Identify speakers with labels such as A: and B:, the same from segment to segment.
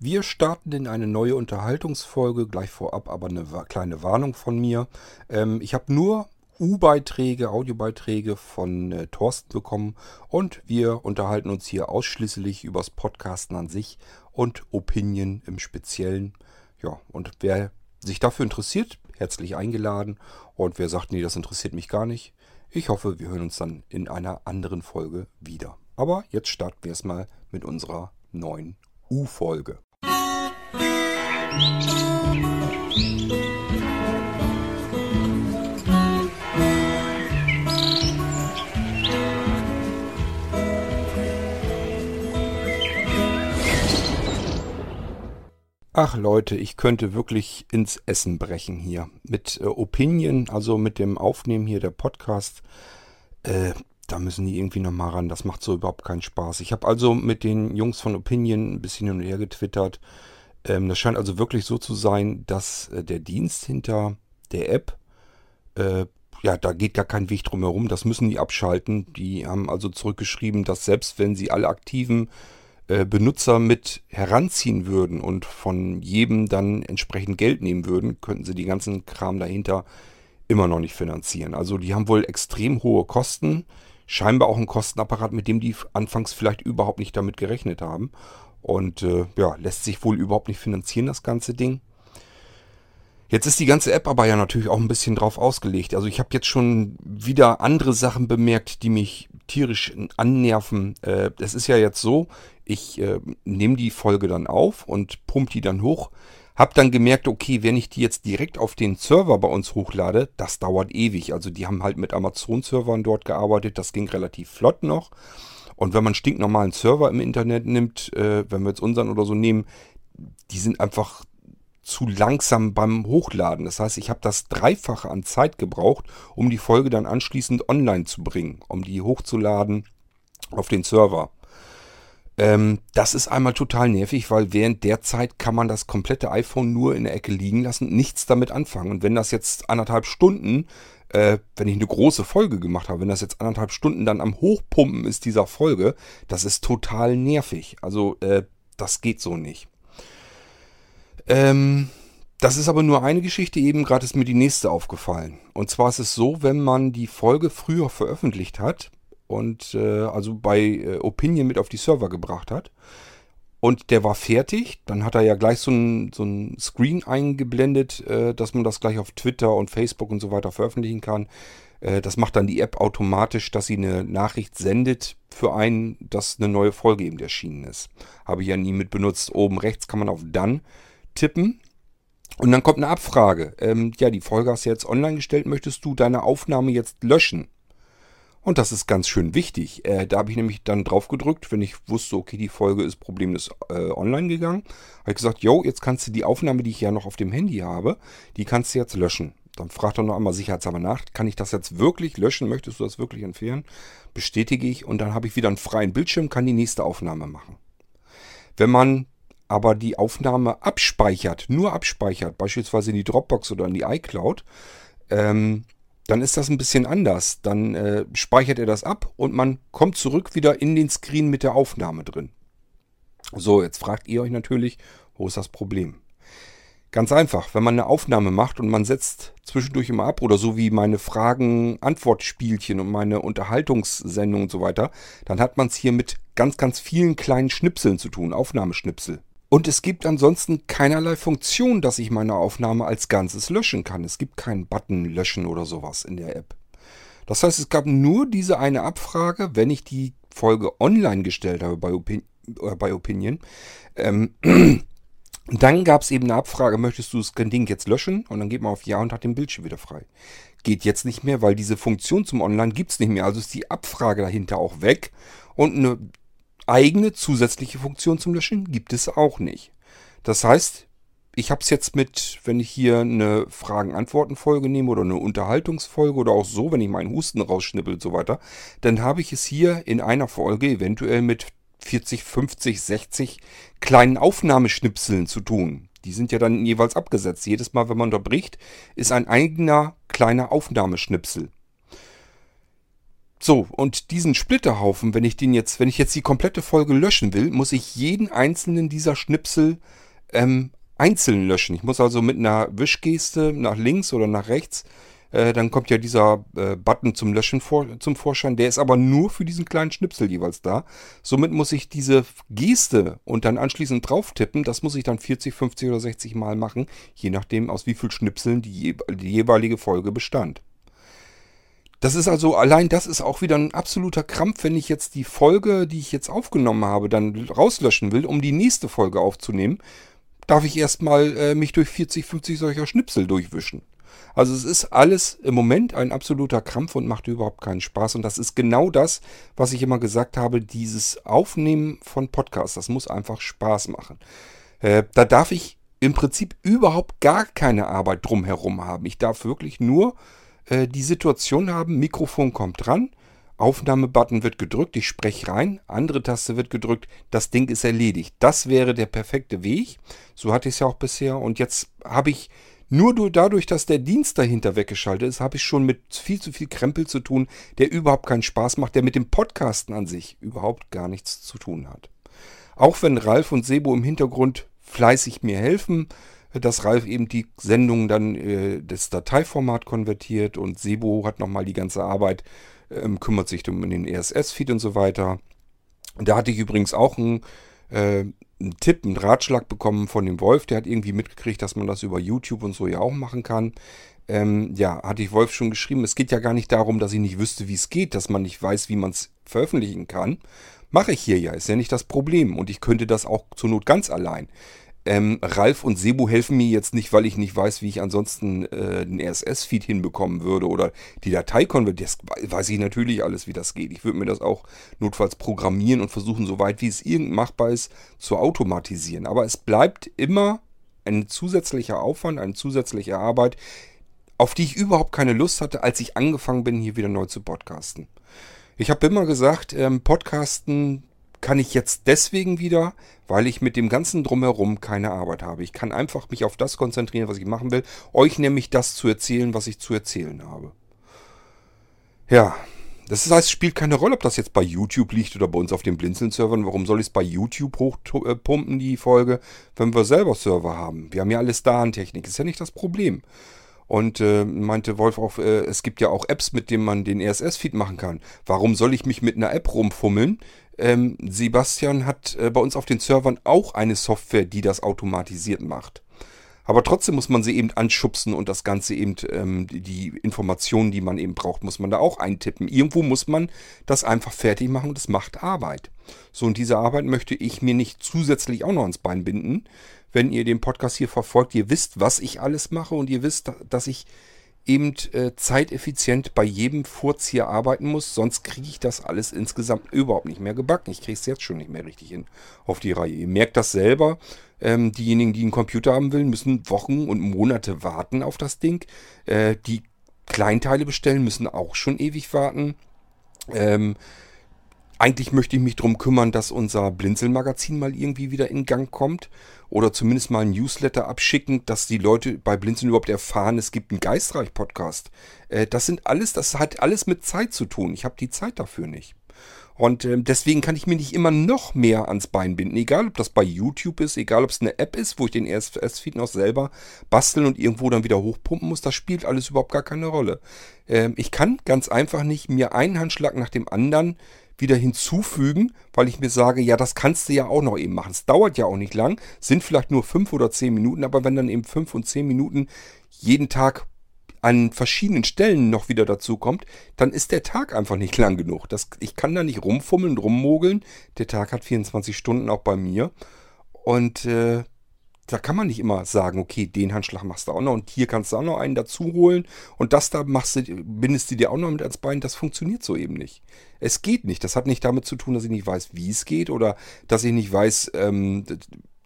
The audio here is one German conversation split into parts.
A: Wir starten in eine neue Unterhaltungsfolge, gleich vorab aber eine kleine Warnung von mir. Ähm, ich habe nur U-Beiträge, Audiobeiträge von äh, Thorsten bekommen und wir unterhalten uns hier ausschließlich übers Podcasten an sich und Opinion im Speziellen. Ja, und wer sich dafür interessiert, herzlich eingeladen. Und wer sagt, nee, das interessiert mich gar nicht, ich hoffe, wir hören uns dann in einer anderen Folge wieder. Aber jetzt starten wir erstmal mit unserer neuen U-Folge. Ach Leute, ich könnte wirklich ins Essen brechen hier. Mit äh, Opinion, also mit dem Aufnehmen hier der Podcast, äh, da müssen die irgendwie nochmal ran. Das macht so überhaupt keinen Spaß. Ich habe also mit den Jungs von Opinion ein bisschen hin und her getwittert. Ähm, das scheint also wirklich so zu sein, dass äh, der Dienst hinter der App, äh, ja, da geht gar kein Weg drum herum. Das müssen die abschalten. Die haben also zurückgeschrieben, dass selbst wenn sie alle aktiven äh, Benutzer mit heranziehen würden und von jedem dann entsprechend Geld nehmen würden, könnten sie die ganzen Kram dahinter immer noch nicht finanzieren. Also die haben wohl extrem hohe Kosten, scheinbar auch einen Kostenapparat, mit dem die anfangs vielleicht überhaupt nicht damit gerechnet haben. Und äh, ja, lässt sich wohl überhaupt nicht finanzieren, das ganze Ding. Jetzt ist die ganze App aber ja natürlich auch ein bisschen drauf ausgelegt. Also ich habe jetzt schon wieder andere Sachen bemerkt, die mich tierisch annerven. Äh, es ist ja jetzt so, ich äh, nehme die Folge dann auf und pump die dann hoch. Hab dann gemerkt, okay, wenn ich die jetzt direkt auf den Server bei uns hochlade, das dauert ewig. Also die haben halt mit Amazon-Servern dort gearbeitet, das ging relativ flott noch. Und wenn man stinknormalen Server im Internet nimmt, äh, wenn wir jetzt unseren oder so nehmen, die sind einfach zu langsam beim Hochladen. Das heißt, ich habe das Dreifache an Zeit gebraucht, um die Folge dann anschließend online zu bringen, um die hochzuladen auf den Server. Ähm, das ist einmal total nervig, weil während der Zeit kann man das komplette iPhone nur in der Ecke liegen lassen, nichts damit anfangen. Und wenn das jetzt anderthalb Stunden, äh, wenn ich eine große Folge gemacht habe, wenn das jetzt anderthalb Stunden dann am Hochpumpen ist dieser Folge, das ist total nervig. Also äh, das geht so nicht. Ähm, das ist aber nur eine Geschichte, eben gerade ist mir die nächste aufgefallen. Und zwar ist es so, wenn man die Folge früher veröffentlicht hat und äh, also bei äh, Opinion mit auf die Server gebracht hat und der war fertig, dann hat er ja gleich so ein, so ein Screen eingeblendet, äh, dass man das gleich auf Twitter und Facebook und so weiter veröffentlichen kann. Äh, das macht dann die App automatisch, dass sie eine Nachricht sendet für einen, dass eine neue Folge eben erschienen ist. Habe ich ja nie mit benutzt. Oben rechts kann man auf Dann tippen. Und dann kommt eine Abfrage. Ähm, ja, die Folge hast du jetzt online gestellt. Möchtest du deine Aufnahme jetzt löschen? Und das ist ganz schön wichtig. Äh, da habe ich nämlich dann drauf gedrückt, wenn ich wusste, okay, die Folge ist problemlos äh, online gegangen. Habe ich gesagt, yo, jetzt kannst du die Aufnahme, die ich ja noch auf dem Handy habe, die kannst du jetzt löschen. Dann fragt er noch einmal sicherheitshalber nach, kann ich das jetzt wirklich löschen? Möchtest du das wirklich entfernen? Bestätige ich und dann habe ich wieder einen freien Bildschirm, kann die nächste Aufnahme machen. Wenn man aber die Aufnahme abspeichert, nur abspeichert, beispielsweise in die Dropbox oder in die iCloud, ähm, dann ist das ein bisschen anders. Dann äh, speichert er das ab und man kommt zurück wieder in den Screen mit der Aufnahme drin. So, jetzt fragt ihr euch natürlich, wo ist das Problem? Ganz einfach, wenn man eine Aufnahme macht und man setzt zwischendurch immer ab oder so wie meine Fragen-Antwort-Spielchen und meine Unterhaltungssendung und so weiter, dann hat man es hier mit ganz, ganz vielen kleinen Schnipseln zu tun, Aufnahmeschnipsel. Und es gibt ansonsten keinerlei Funktion, dass ich meine Aufnahme als Ganzes löschen kann. Es gibt keinen Button löschen oder sowas in der App. Das heißt, es gab nur diese eine Abfrage, wenn ich die Folge online gestellt habe bei, Opin äh, bei Opinion. Ähm, dann gab es eben eine Abfrage, möchtest du das Ding jetzt löschen? Und dann geht man auf Ja und hat den Bildschirm wieder frei. Geht jetzt nicht mehr, weil diese Funktion zum Online gibt es nicht mehr. Also ist die Abfrage dahinter auch weg. Und eine eigene zusätzliche Funktion zum Löschen gibt es auch nicht. Das heißt, ich habe es jetzt mit, wenn ich hier eine Fragen-Antworten-Folge nehme oder eine Unterhaltungsfolge oder auch so, wenn ich meinen Husten rausschnippel und so weiter, dann habe ich es hier in einer Folge eventuell mit 40, 50, 60 kleinen Aufnahmeschnipseln zu tun. Die sind ja dann jeweils abgesetzt. Jedes Mal, wenn man unterbricht, ist ein eigener kleiner Aufnahmeschnipsel. So, und diesen Splitterhaufen, wenn ich den jetzt, wenn ich jetzt die komplette Folge löschen will, muss ich jeden einzelnen dieser Schnipsel ähm, einzeln löschen. Ich muss also mit einer Wischgeste nach links oder nach rechts, äh, dann kommt ja dieser äh, Button zum Löschen vor, zum Vorschein. Der ist aber nur für diesen kleinen Schnipsel jeweils da. Somit muss ich diese Geste und dann anschließend drauf tippen. Das muss ich dann 40, 50 oder 60 Mal machen, je nachdem aus wie viel Schnipseln die, die jeweilige Folge bestand. Das ist also, allein das ist auch wieder ein absoluter Krampf, wenn ich jetzt die Folge, die ich jetzt aufgenommen habe, dann rauslöschen will, um die nächste Folge aufzunehmen, darf ich erstmal äh, mich durch 40, 50 solcher Schnipsel durchwischen. Also es ist alles im Moment ein absoluter Krampf und macht überhaupt keinen Spaß. Und das ist genau das, was ich immer gesagt habe, dieses Aufnehmen von Podcasts, das muss einfach Spaß machen. Äh, da darf ich im Prinzip überhaupt gar keine Arbeit drumherum haben. Ich darf wirklich nur äh, die Situation haben, Mikrofon kommt dran, Aufnahmebutton wird gedrückt, ich spreche rein, andere Taste wird gedrückt, das Ding ist erledigt. Das wäre der perfekte Weg. So hatte ich es ja auch bisher. Und jetzt habe ich nur dadurch, dass der Dienst dahinter weggeschaltet ist, habe ich schon mit viel zu viel Krempel zu tun, der überhaupt keinen Spaß macht, der mit dem Podcasten an sich überhaupt gar nichts zu tun hat. Auch wenn Ralf und Sebo im Hintergrund fleißig mir helfen, dass Ralf eben die Sendung dann äh, das Dateiformat konvertiert und Sebo hat nochmal die ganze Arbeit, ähm, kümmert sich um den ESS-Feed und so weiter. Da hatte ich übrigens auch einen, äh, einen Tipp, einen Ratschlag bekommen von dem Wolf, der hat irgendwie mitgekriegt, dass man das über YouTube und so ja auch machen kann. Ähm, ja, hatte ich Wolf schon geschrieben. Es geht ja gar nicht darum, dass ich nicht wüsste, wie es geht, dass man nicht weiß, wie man es veröffentlichen kann. Mache ich hier ja, ist ja nicht das Problem. Und ich könnte das auch zur Not ganz allein. Ähm, Ralf und Sebo helfen mir jetzt nicht, weil ich nicht weiß, wie ich ansonsten äh, den RSS-Feed hinbekommen würde oder die Datei konvertieren. Das weiß ich natürlich alles, wie das geht. Ich würde mir das auch notfalls programmieren und versuchen, so weit wie es irgend machbar ist, zu automatisieren. Aber es bleibt immer ein zusätzlicher Aufwand, eine zusätzliche Arbeit, auf die ich überhaupt keine Lust hatte, als ich angefangen bin, hier wieder neu zu podcasten. Ich habe immer gesagt, ähm, Podcasten kann ich jetzt deswegen wieder, weil ich mit dem ganzen drumherum keine Arbeit habe. Ich kann einfach mich auf das konzentrieren, was ich machen will. Euch nämlich das zu erzählen, was ich zu erzählen habe. Ja, das heißt, es spielt keine Rolle, ob das jetzt bei YouTube liegt oder bei uns auf den Blinzeln-Servern. Warum soll ich es bei YouTube hochpumpen, die Folge, wenn wir selber Server haben? Wir haben ja alles da an Technik. Ist ja nicht das Problem. Und äh, meinte Wolf auch, äh, es gibt ja auch Apps, mit denen man den RSS-Feed machen kann. Warum soll ich mich mit einer App rumfummeln, ähm, Sebastian hat äh, bei uns auf den Servern auch eine Software, die das automatisiert macht. Aber trotzdem muss man sie eben anschubsen und das Ganze eben, ähm, die Informationen, die man eben braucht, muss man da auch eintippen. Irgendwo muss man das einfach fertig machen und es macht Arbeit. So, und diese Arbeit möchte ich mir nicht zusätzlich auch noch ans Bein binden. Wenn ihr den Podcast hier verfolgt, ihr wisst, was ich alles mache und ihr wisst, dass ich eben äh, zeiteffizient bei jedem hier arbeiten muss, sonst kriege ich das alles insgesamt überhaupt nicht mehr gebacken. Ich kriege es jetzt schon nicht mehr richtig hin auf die Reihe. Ihr merkt das selber. Ähm, diejenigen, die einen Computer haben will, müssen Wochen und Monate warten auf das Ding. Äh, die Kleinteile bestellen müssen auch schon ewig warten. Ähm, eigentlich möchte ich mich darum kümmern, dass unser Blinzeln-Magazin mal irgendwie wieder in Gang kommt. Oder zumindest mal ein Newsletter abschicken, dass die Leute bei Blinzeln überhaupt erfahren, es gibt einen Geistreich-Podcast. Äh, das sind alles, das hat alles mit Zeit zu tun. Ich habe die Zeit dafür nicht. Und äh, deswegen kann ich mir nicht immer noch mehr ans Bein binden. Egal, ob das bei YouTube ist, egal, ob es eine App ist, wo ich den RSS-Feed noch selber basteln und irgendwo dann wieder hochpumpen muss. Das spielt alles überhaupt gar keine Rolle. Ähm, ich kann ganz einfach nicht mir einen Handschlag nach dem anderen wieder hinzufügen, weil ich mir sage, ja, das kannst du ja auch noch eben machen. Es dauert ja auch nicht lang, sind vielleicht nur fünf oder zehn Minuten, aber wenn dann eben fünf und zehn Minuten jeden Tag an verschiedenen Stellen noch wieder dazu kommt, dann ist der Tag einfach nicht lang genug. Das, ich kann da nicht rumfummeln, rummogeln. Der Tag hat 24 Stunden auch bei mir. Und äh, da kann man nicht immer sagen, okay, den Handschlag machst du auch noch und hier kannst du auch noch einen dazu holen und das da machst du, bindest du dir auch noch mit ans Bein. Das funktioniert so eben nicht. Es geht nicht. Das hat nicht damit zu tun, dass ich nicht weiß, wie es geht oder dass ich nicht weiß, ähm,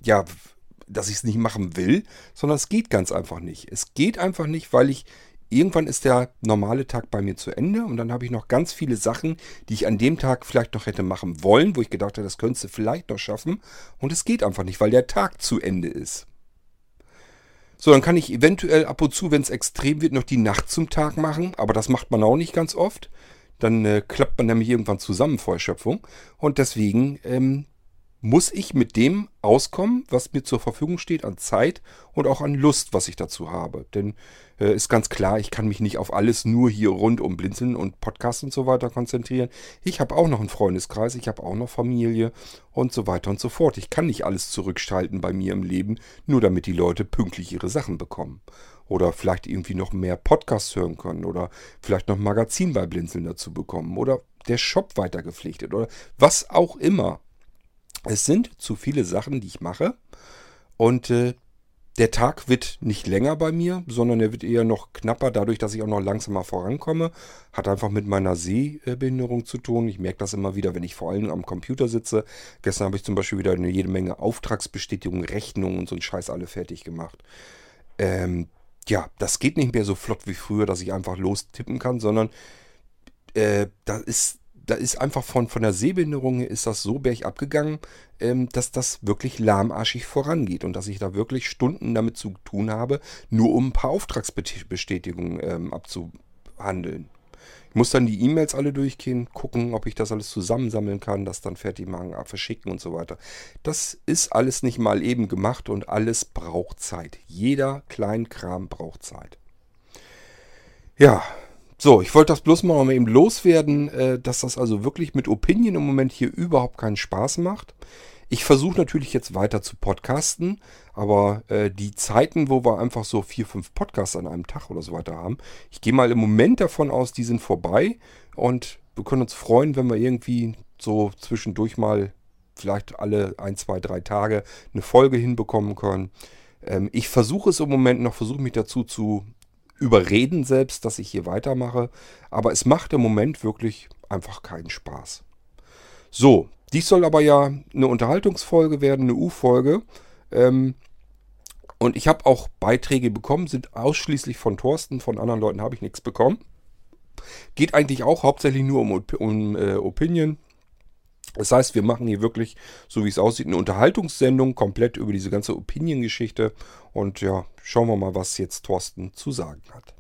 A: ja, dass ich es nicht machen will, sondern es geht ganz einfach nicht. Es geht einfach nicht, weil ich irgendwann ist der normale Tag bei mir zu Ende und dann habe ich noch ganz viele Sachen, die ich an dem Tag vielleicht noch hätte machen wollen, wo ich gedacht habe, das könntest du vielleicht noch schaffen und es geht einfach nicht, weil der Tag zu Ende ist. So, dann kann ich eventuell ab und zu, wenn es extrem wird, noch die Nacht zum Tag machen, aber das macht man auch nicht ganz oft. Dann äh, klappt man nämlich irgendwann zusammen vor Erschöpfung. Und deswegen ähm, muss ich mit dem auskommen, was mir zur Verfügung steht an Zeit und auch an Lust, was ich dazu habe. Denn äh, ist ganz klar, ich kann mich nicht auf alles nur hier rund um Blinzeln und Podcasts und so weiter konzentrieren. Ich habe auch noch einen Freundeskreis, ich habe auch noch Familie und so weiter und so fort. Ich kann nicht alles zurückschalten bei mir im Leben, nur damit die Leute pünktlich ihre Sachen bekommen. Oder vielleicht irgendwie noch mehr Podcasts hören können oder vielleicht noch ein Magazin bei Blinzeln dazu bekommen oder der Shop weiter gepflegt oder was auch immer. Es sind zu viele Sachen, die ich mache. Und äh, der Tag wird nicht länger bei mir, sondern er wird eher noch knapper, dadurch, dass ich auch noch langsamer vorankomme. Hat einfach mit meiner Sehbehinderung zu tun. Ich merke das immer wieder, wenn ich vor allem am Computer sitze. Gestern habe ich zum Beispiel wieder eine jede Menge Auftragsbestätigungen, Rechnungen und so einen Scheiß alle fertig gemacht. Ähm, ja, das geht nicht mehr so flott wie früher, dass ich einfach lostippen kann, sondern äh, da ist da ist einfach von, von der Sehbehinderung ist das so bergab gegangen, ähm, dass das wirklich lahmarschig vorangeht und dass ich da wirklich Stunden damit zu tun habe, nur um ein paar Auftragsbestätigungen ähm, abzuhandeln. Ich muss dann die E-Mails alle durchgehen, gucken, ob ich das alles zusammensammeln kann, das dann fertig machen, verschicken und so weiter. Das ist alles nicht mal eben gemacht und alles braucht Zeit. Jeder Kleinkram braucht Zeit. Ja, so, ich wollte das bloß mal eben loswerden, äh, dass das also wirklich mit Opinion im Moment hier überhaupt keinen Spaß macht. Ich versuche natürlich jetzt weiter zu podcasten, aber äh, die Zeiten, wo wir einfach so vier, fünf Podcasts an einem Tag oder so weiter haben, ich gehe mal im Moment davon aus, die sind vorbei und wir können uns freuen, wenn wir irgendwie so zwischendurch mal vielleicht alle ein, zwei, drei Tage eine Folge hinbekommen können. Ähm, ich versuche es im Moment noch, versuche mich dazu zu überreden selbst, dass ich hier weitermache. Aber es macht im Moment wirklich einfach keinen Spaß. So, dies soll aber ja eine Unterhaltungsfolge werden, eine U-Folge. Ähm, und ich habe auch Beiträge bekommen, sind ausschließlich von Thorsten, von anderen Leuten habe ich nichts bekommen. Geht eigentlich auch hauptsächlich nur um, um äh, Opinion. Das heißt, wir machen hier wirklich, so wie es aussieht, eine Unterhaltungssendung komplett über diese ganze Opinion-Geschichte. Und ja, schauen wir mal, was jetzt Thorsten zu sagen hat.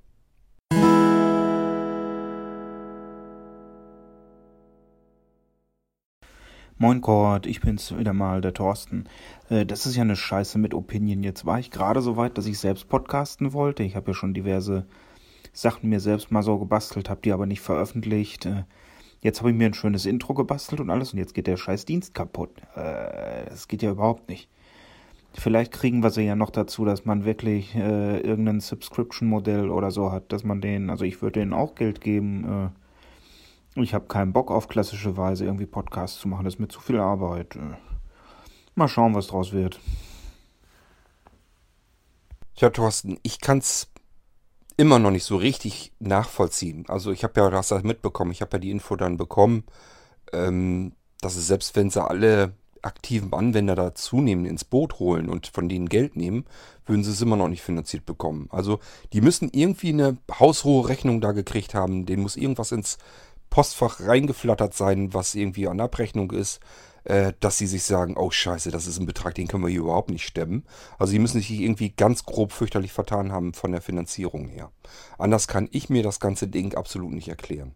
B: Moin Gott, ich bin's wieder mal, der Thorsten. Äh, das ist ja eine Scheiße mit Opinion. Jetzt war ich gerade so weit, dass ich selbst podcasten wollte. Ich habe ja schon diverse Sachen mir selbst mal so gebastelt, habe die aber nicht veröffentlicht. Äh, Jetzt habe ich mir ein schönes Intro gebastelt und alles und jetzt geht der scheiß Dienst kaputt. Äh, das geht ja überhaupt nicht. Vielleicht kriegen wir sie ja noch dazu, dass man wirklich äh, irgendein Subscription-Modell oder so hat, dass man denen, also ich würde denen auch Geld geben. Äh, ich habe keinen Bock auf klassische Weise irgendwie Podcasts zu machen, das ist mir zu viel Arbeit. Äh, mal schauen, was draus wird.
A: Tja, Thorsten, ich kann's immer noch nicht so richtig nachvollziehen. Also ich habe ja das mitbekommen, ich habe ja die Info dann bekommen, ähm, dass es selbst wenn sie alle aktiven Anwender da zunehmend ins Boot holen und von denen Geld nehmen, würden sie es immer noch nicht finanziert bekommen. Also die müssen irgendwie eine haushohe Rechnung da gekriegt haben, denen muss irgendwas ins Postfach reingeflattert sein, was irgendwie an Abrechnung ist dass sie sich sagen, oh scheiße, das ist ein Betrag, den können wir hier überhaupt nicht stemmen. Also sie müssen sich irgendwie ganz grob fürchterlich vertan haben von der Finanzierung her. Anders kann ich mir das ganze Ding absolut nicht erklären.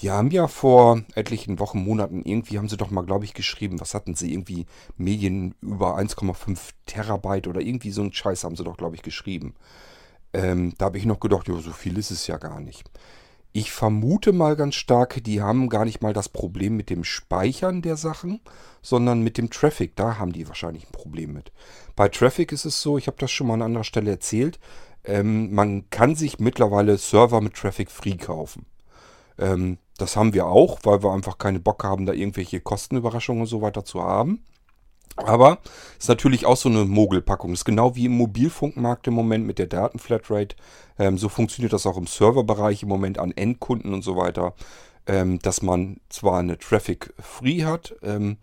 A: Die haben ja vor etlichen Wochen, Monaten, irgendwie haben sie doch mal, glaube ich, geschrieben, was hatten sie, irgendwie Medien über 1,5 Terabyte oder irgendwie so ein Scheiß haben sie doch, glaube ich, geschrieben. Ähm, da habe ich noch gedacht, ja, so viel ist es ja gar nicht. Ich vermute mal ganz stark, die haben gar nicht mal das Problem mit dem Speichern der Sachen, sondern mit dem Traffic. Da haben die wahrscheinlich ein Problem mit. Bei Traffic ist es so, ich habe das schon mal an anderer Stelle erzählt, ähm, man kann sich mittlerweile Server mit Traffic Free kaufen. Ähm, das haben wir auch, weil wir einfach keine Bock haben, da irgendwelche Kostenüberraschungen und so weiter zu haben. Aber ist natürlich auch so eine Mogelpackung. Ist genau wie im Mobilfunkmarkt im Moment mit der Datenflatrate. Ähm, so funktioniert das auch im Serverbereich im Moment an Endkunden und so weiter. Ähm, dass man zwar eine Traffic Free hat, ähm,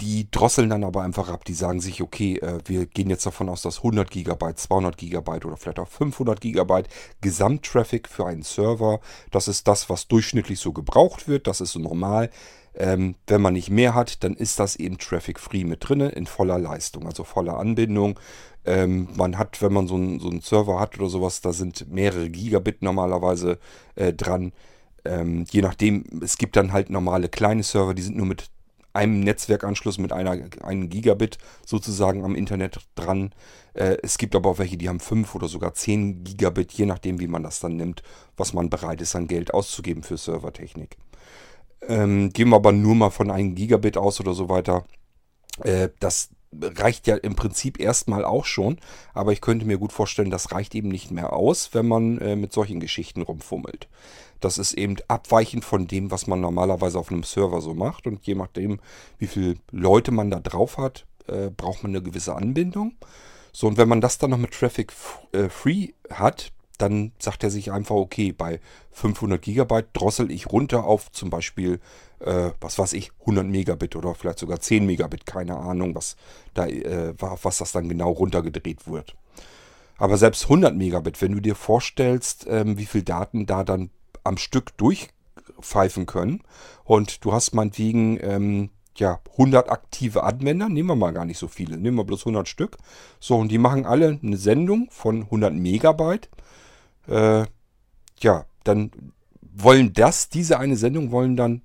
A: die drosseln dann aber einfach ab. Die sagen sich, okay, äh, wir gehen jetzt davon aus, dass 100 GB, 200 GB oder vielleicht auch 500 GB Gesamttraffic für einen Server, das ist das, was durchschnittlich so gebraucht wird. Das ist so normal. Ähm, wenn man nicht mehr hat, dann ist das eben Traffic-Free mit drin, in voller Leistung, also voller Anbindung. Ähm, man hat, wenn man so einen Server hat oder sowas, da sind mehrere Gigabit normalerweise äh, dran. Ähm, je nachdem, es gibt dann halt normale kleine Server, die sind nur mit einem Netzwerkanschluss mit einer, einem Gigabit sozusagen am Internet dran. Äh, es gibt aber auch welche, die haben 5 oder sogar 10 Gigabit, je nachdem, wie man das dann nimmt, was man bereit ist, an Geld auszugeben für Servertechnik. Ähm, gehen wir aber nur mal von einem Gigabit aus oder so weiter. Äh, das reicht ja im Prinzip erstmal auch schon, aber ich könnte mir gut vorstellen, das reicht eben nicht mehr aus, wenn man äh, mit solchen Geschichten rumfummelt. Das ist eben abweichend von dem, was man normalerweise auf einem Server so macht. Und je nachdem, wie viele Leute man da drauf hat, äh, braucht man eine gewisse Anbindung. So, und wenn man das dann noch mit Traffic äh, Free hat, dann sagt er sich einfach, okay, bei 500 Gigabyte drossel ich runter auf zum Beispiel, äh, was weiß ich, 100 Megabit oder vielleicht sogar 10 Megabit, keine Ahnung, was, da, äh, was das dann genau runtergedreht wird. Aber selbst 100 Megabit, wenn du dir vorstellst, ähm, wie viel Daten da dann am Stück durchpfeifen können. Und du hast meinetwegen ähm, ja, 100 aktive Anwender, nehmen wir mal gar nicht so viele, nehmen wir bloß 100 Stück. So, und die machen alle eine Sendung von 100 Megabyte. Äh, ja, dann wollen das, diese eine Sendung wollen dann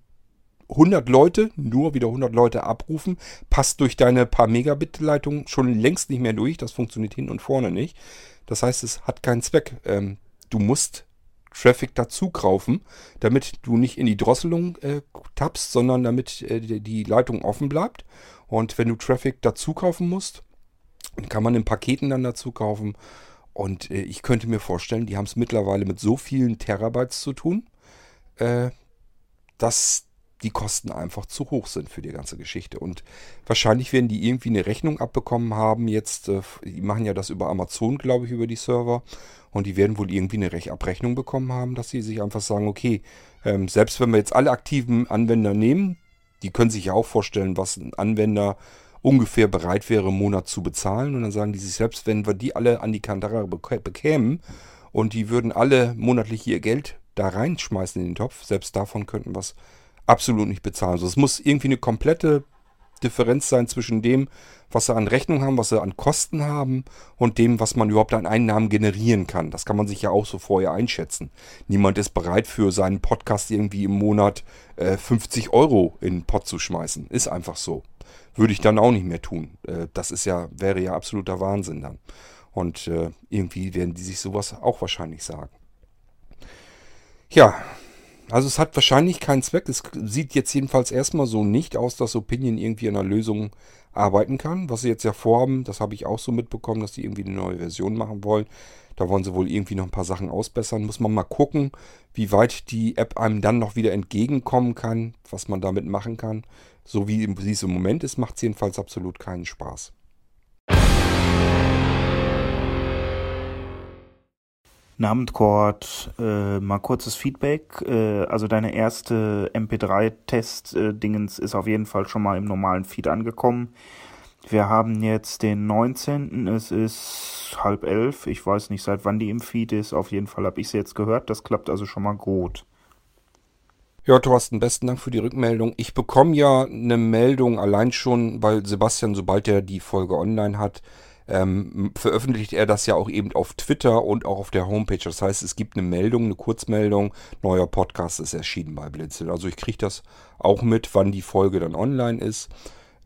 A: 100 Leute, nur wieder 100 Leute abrufen, passt durch deine paar Megabit-Leitung schon längst nicht mehr durch, das funktioniert hinten und vorne nicht. Das heißt, es hat keinen Zweck. Ähm, du musst Traffic dazu kaufen, damit du nicht in die Drosselung äh, tappst, sondern damit äh, die Leitung offen bleibt. Und wenn du Traffic dazu kaufen musst, kann man in Paketen dann dazu kaufen. Und äh, ich könnte mir vorstellen, die haben es mittlerweile mit so vielen Terabytes zu tun, äh, dass die Kosten einfach zu hoch sind für die ganze Geschichte. Und wahrscheinlich werden die irgendwie eine Rechnung abbekommen haben. Jetzt, äh, die machen ja das über Amazon, glaube ich, über die Server. Und die werden wohl irgendwie eine Rech Abrechnung bekommen haben, dass sie sich einfach sagen, okay, ähm, selbst wenn wir jetzt alle aktiven Anwender nehmen, die können sich ja auch vorstellen, was ein Anwender ungefähr bereit wäre, im Monat zu bezahlen. Und dann sagen die sich, selbst wenn wir die alle an die Kandara bekämen und die würden alle monatlich ihr Geld da reinschmeißen in den Topf, selbst davon könnten wir es absolut nicht bezahlen. Also es muss irgendwie eine komplette Differenz sein zwischen dem, was sie an Rechnung haben, was sie an Kosten haben und dem, was man überhaupt an Einnahmen generieren kann. Das kann man sich ja auch so vorher einschätzen. Niemand ist bereit für seinen Podcast irgendwie im Monat äh, 50 Euro in den Pott zu schmeißen. Ist einfach so. Würde ich dann auch nicht mehr tun. Äh, das ist ja, wäre ja absoluter Wahnsinn dann. Und äh, irgendwie werden die sich sowas auch wahrscheinlich sagen. Ja, also es hat wahrscheinlich keinen Zweck. Es sieht jetzt jedenfalls erstmal so nicht aus, dass Opinion irgendwie an einer Lösung arbeiten kann. Was sie jetzt ja vorhaben, das habe ich auch so mitbekommen, dass sie irgendwie eine neue Version machen wollen. Da wollen sie wohl irgendwie noch ein paar Sachen ausbessern. Muss man mal gucken, wie weit die App einem dann noch wieder entgegenkommen kann, was man damit machen kann. So wie es im Moment ist, macht es jedenfalls absolut keinen Spaß.
B: Namenkord, äh, mal kurzes Feedback. Äh, also deine erste MP3-Test-Dingens ist auf jeden Fall schon mal im normalen Feed angekommen. Wir haben jetzt den 19. Es ist halb elf. Ich weiß nicht, seit wann die im Feed ist. Auf jeden Fall habe ich sie jetzt gehört. Das klappt also schon mal gut.
A: Ja, Thorsten, besten Dank für die Rückmeldung. Ich bekomme ja eine Meldung allein schon, weil Sebastian, sobald er die Folge online hat, ähm, veröffentlicht er das ja auch eben auf Twitter und auch auf der Homepage. Das heißt, es gibt eine Meldung, eine Kurzmeldung, neuer Podcast ist erschienen bei Blinzel. Also ich kriege das auch mit, wann die Folge dann online ist.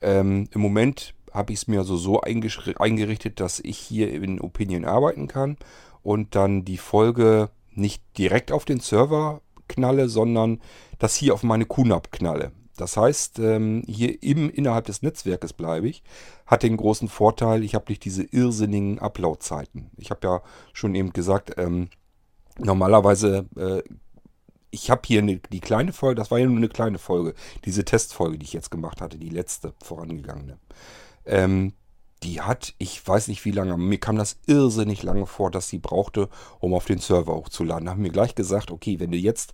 A: Ähm, Im Moment habe ich es mir also so eingerichtet, dass ich hier in Opinion arbeiten kann und dann die Folge nicht direkt auf den Server knalle, sondern das hier auf meine QNAP knalle. Das heißt, ähm, hier eben innerhalb des Netzwerkes bleibe ich. Hat den großen Vorteil, ich habe nicht diese irrsinnigen Upload-Zeiten. Ich habe ja schon eben gesagt, ähm, normalerweise, äh, ich habe hier eine, die kleine Folge, das war ja nur eine kleine Folge, diese Testfolge, die ich jetzt gemacht hatte, die letzte vorangegangene. Ähm, die hat, ich weiß nicht wie lange, mir kam das irrsinnig lange vor, dass sie brauchte, um auf den Server hochzuladen. Da haben mir gleich gesagt, okay, wenn du jetzt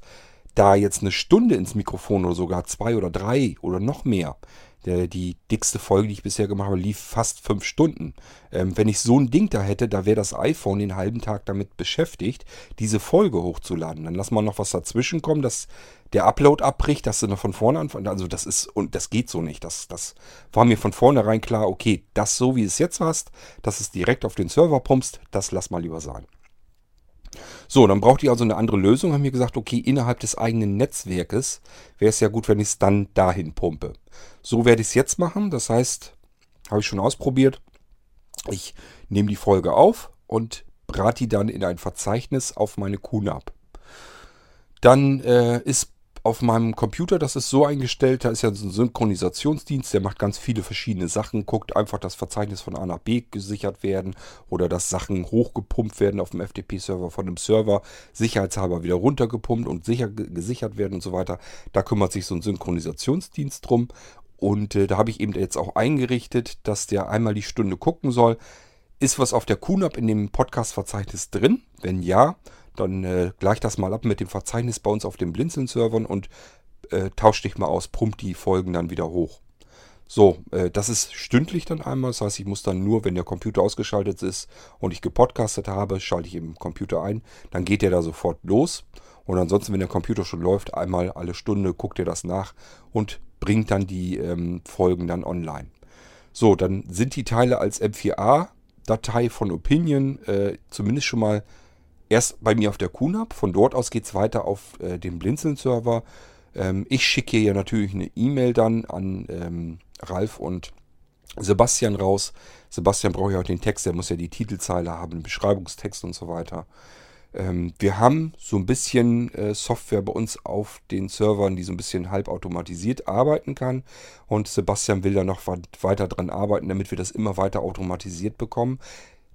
A: da jetzt eine Stunde ins Mikrofon oder sogar zwei oder drei oder noch mehr. Der, die dickste Folge, die ich bisher gemacht habe, lief fast fünf Stunden. Ähm, wenn ich so ein Ding da hätte, da wäre das iPhone den halben Tag damit beschäftigt, diese Folge hochzuladen. Dann lass mal noch was dazwischen kommen, dass der Upload abbricht, dass du noch von vorne anfangen. Also das ist, und das geht so nicht. Das, das war mir von vornherein klar, okay, das so wie es jetzt hast, dass es direkt auf den Server pumpst, das lass mal lieber sein. So, dann braucht ihr also eine andere Lösung. Haben wir gesagt, okay, innerhalb des eigenen Netzwerkes wäre es ja gut, wenn ich es dann dahin pumpe. So werde ich es jetzt machen. Das heißt, habe ich schon ausprobiert. Ich nehme die Folge auf und brate die dann in ein Verzeichnis auf meine QNAP. Dann äh, ist auf meinem Computer, das ist so eingestellt, da ist ja so ein Synchronisationsdienst, der macht ganz viele verschiedene Sachen, guckt einfach, dass Verzeichnis von A nach B gesichert werden oder dass Sachen hochgepumpt werden auf dem FTP-Server von einem Server, sicherheitshalber wieder runtergepumpt und sicher gesichert werden und so weiter. Da kümmert sich so ein Synchronisationsdienst drum und äh, da habe ich eben jetzt auch eingerichtet, dass der einmal die Stunde gucken soll. Ist was auf der QNAP in dem Podcast-Verzeichnis drin? Wenn ja, dann äh, gleich das mal ab mit dem Verzeichnis bei uns auf den Blinzeln-Servern und äh, tausch dich mal aus, pumpt die Folgen dann wieder hoch. So, äh, das ist stündlich dann einmal. Das heißt, ich muss dann nur, wenn der Computer ausgeschaltet ist und ich gepodcastet habe, schalte ich im Computer ein. Dann geht der da sofort los. Und ansonsten, wenn der Computer schon läuft, einmal alle Stunde guckt er das nach und bringt dann die ähm, Folgen dann online. So, dann sind die Teile als M4A-Datei von Opinion äh, zumindest schon mal erst bei mir auf der QNAP. Von dort aus geht es weiter auf äh, den Blinzeln-Server. Ähm, ich schicke hier natürlich eine E-Mail dann an ähm, Ralf und Sebastian raus. Sebastian braucht ja auch den Text, der muss ja die Titelzeile haben, den Beschreibungstext und so weiter. Ähm, wir haben so ein bisschen äh, Software bei uns auf den Servern, die so ein bisschen halbautomatisiert arbeiten kann. Und Sebastian will da noch weiter dran arbeiten, damit wir das immer weiter automatisiert bekommen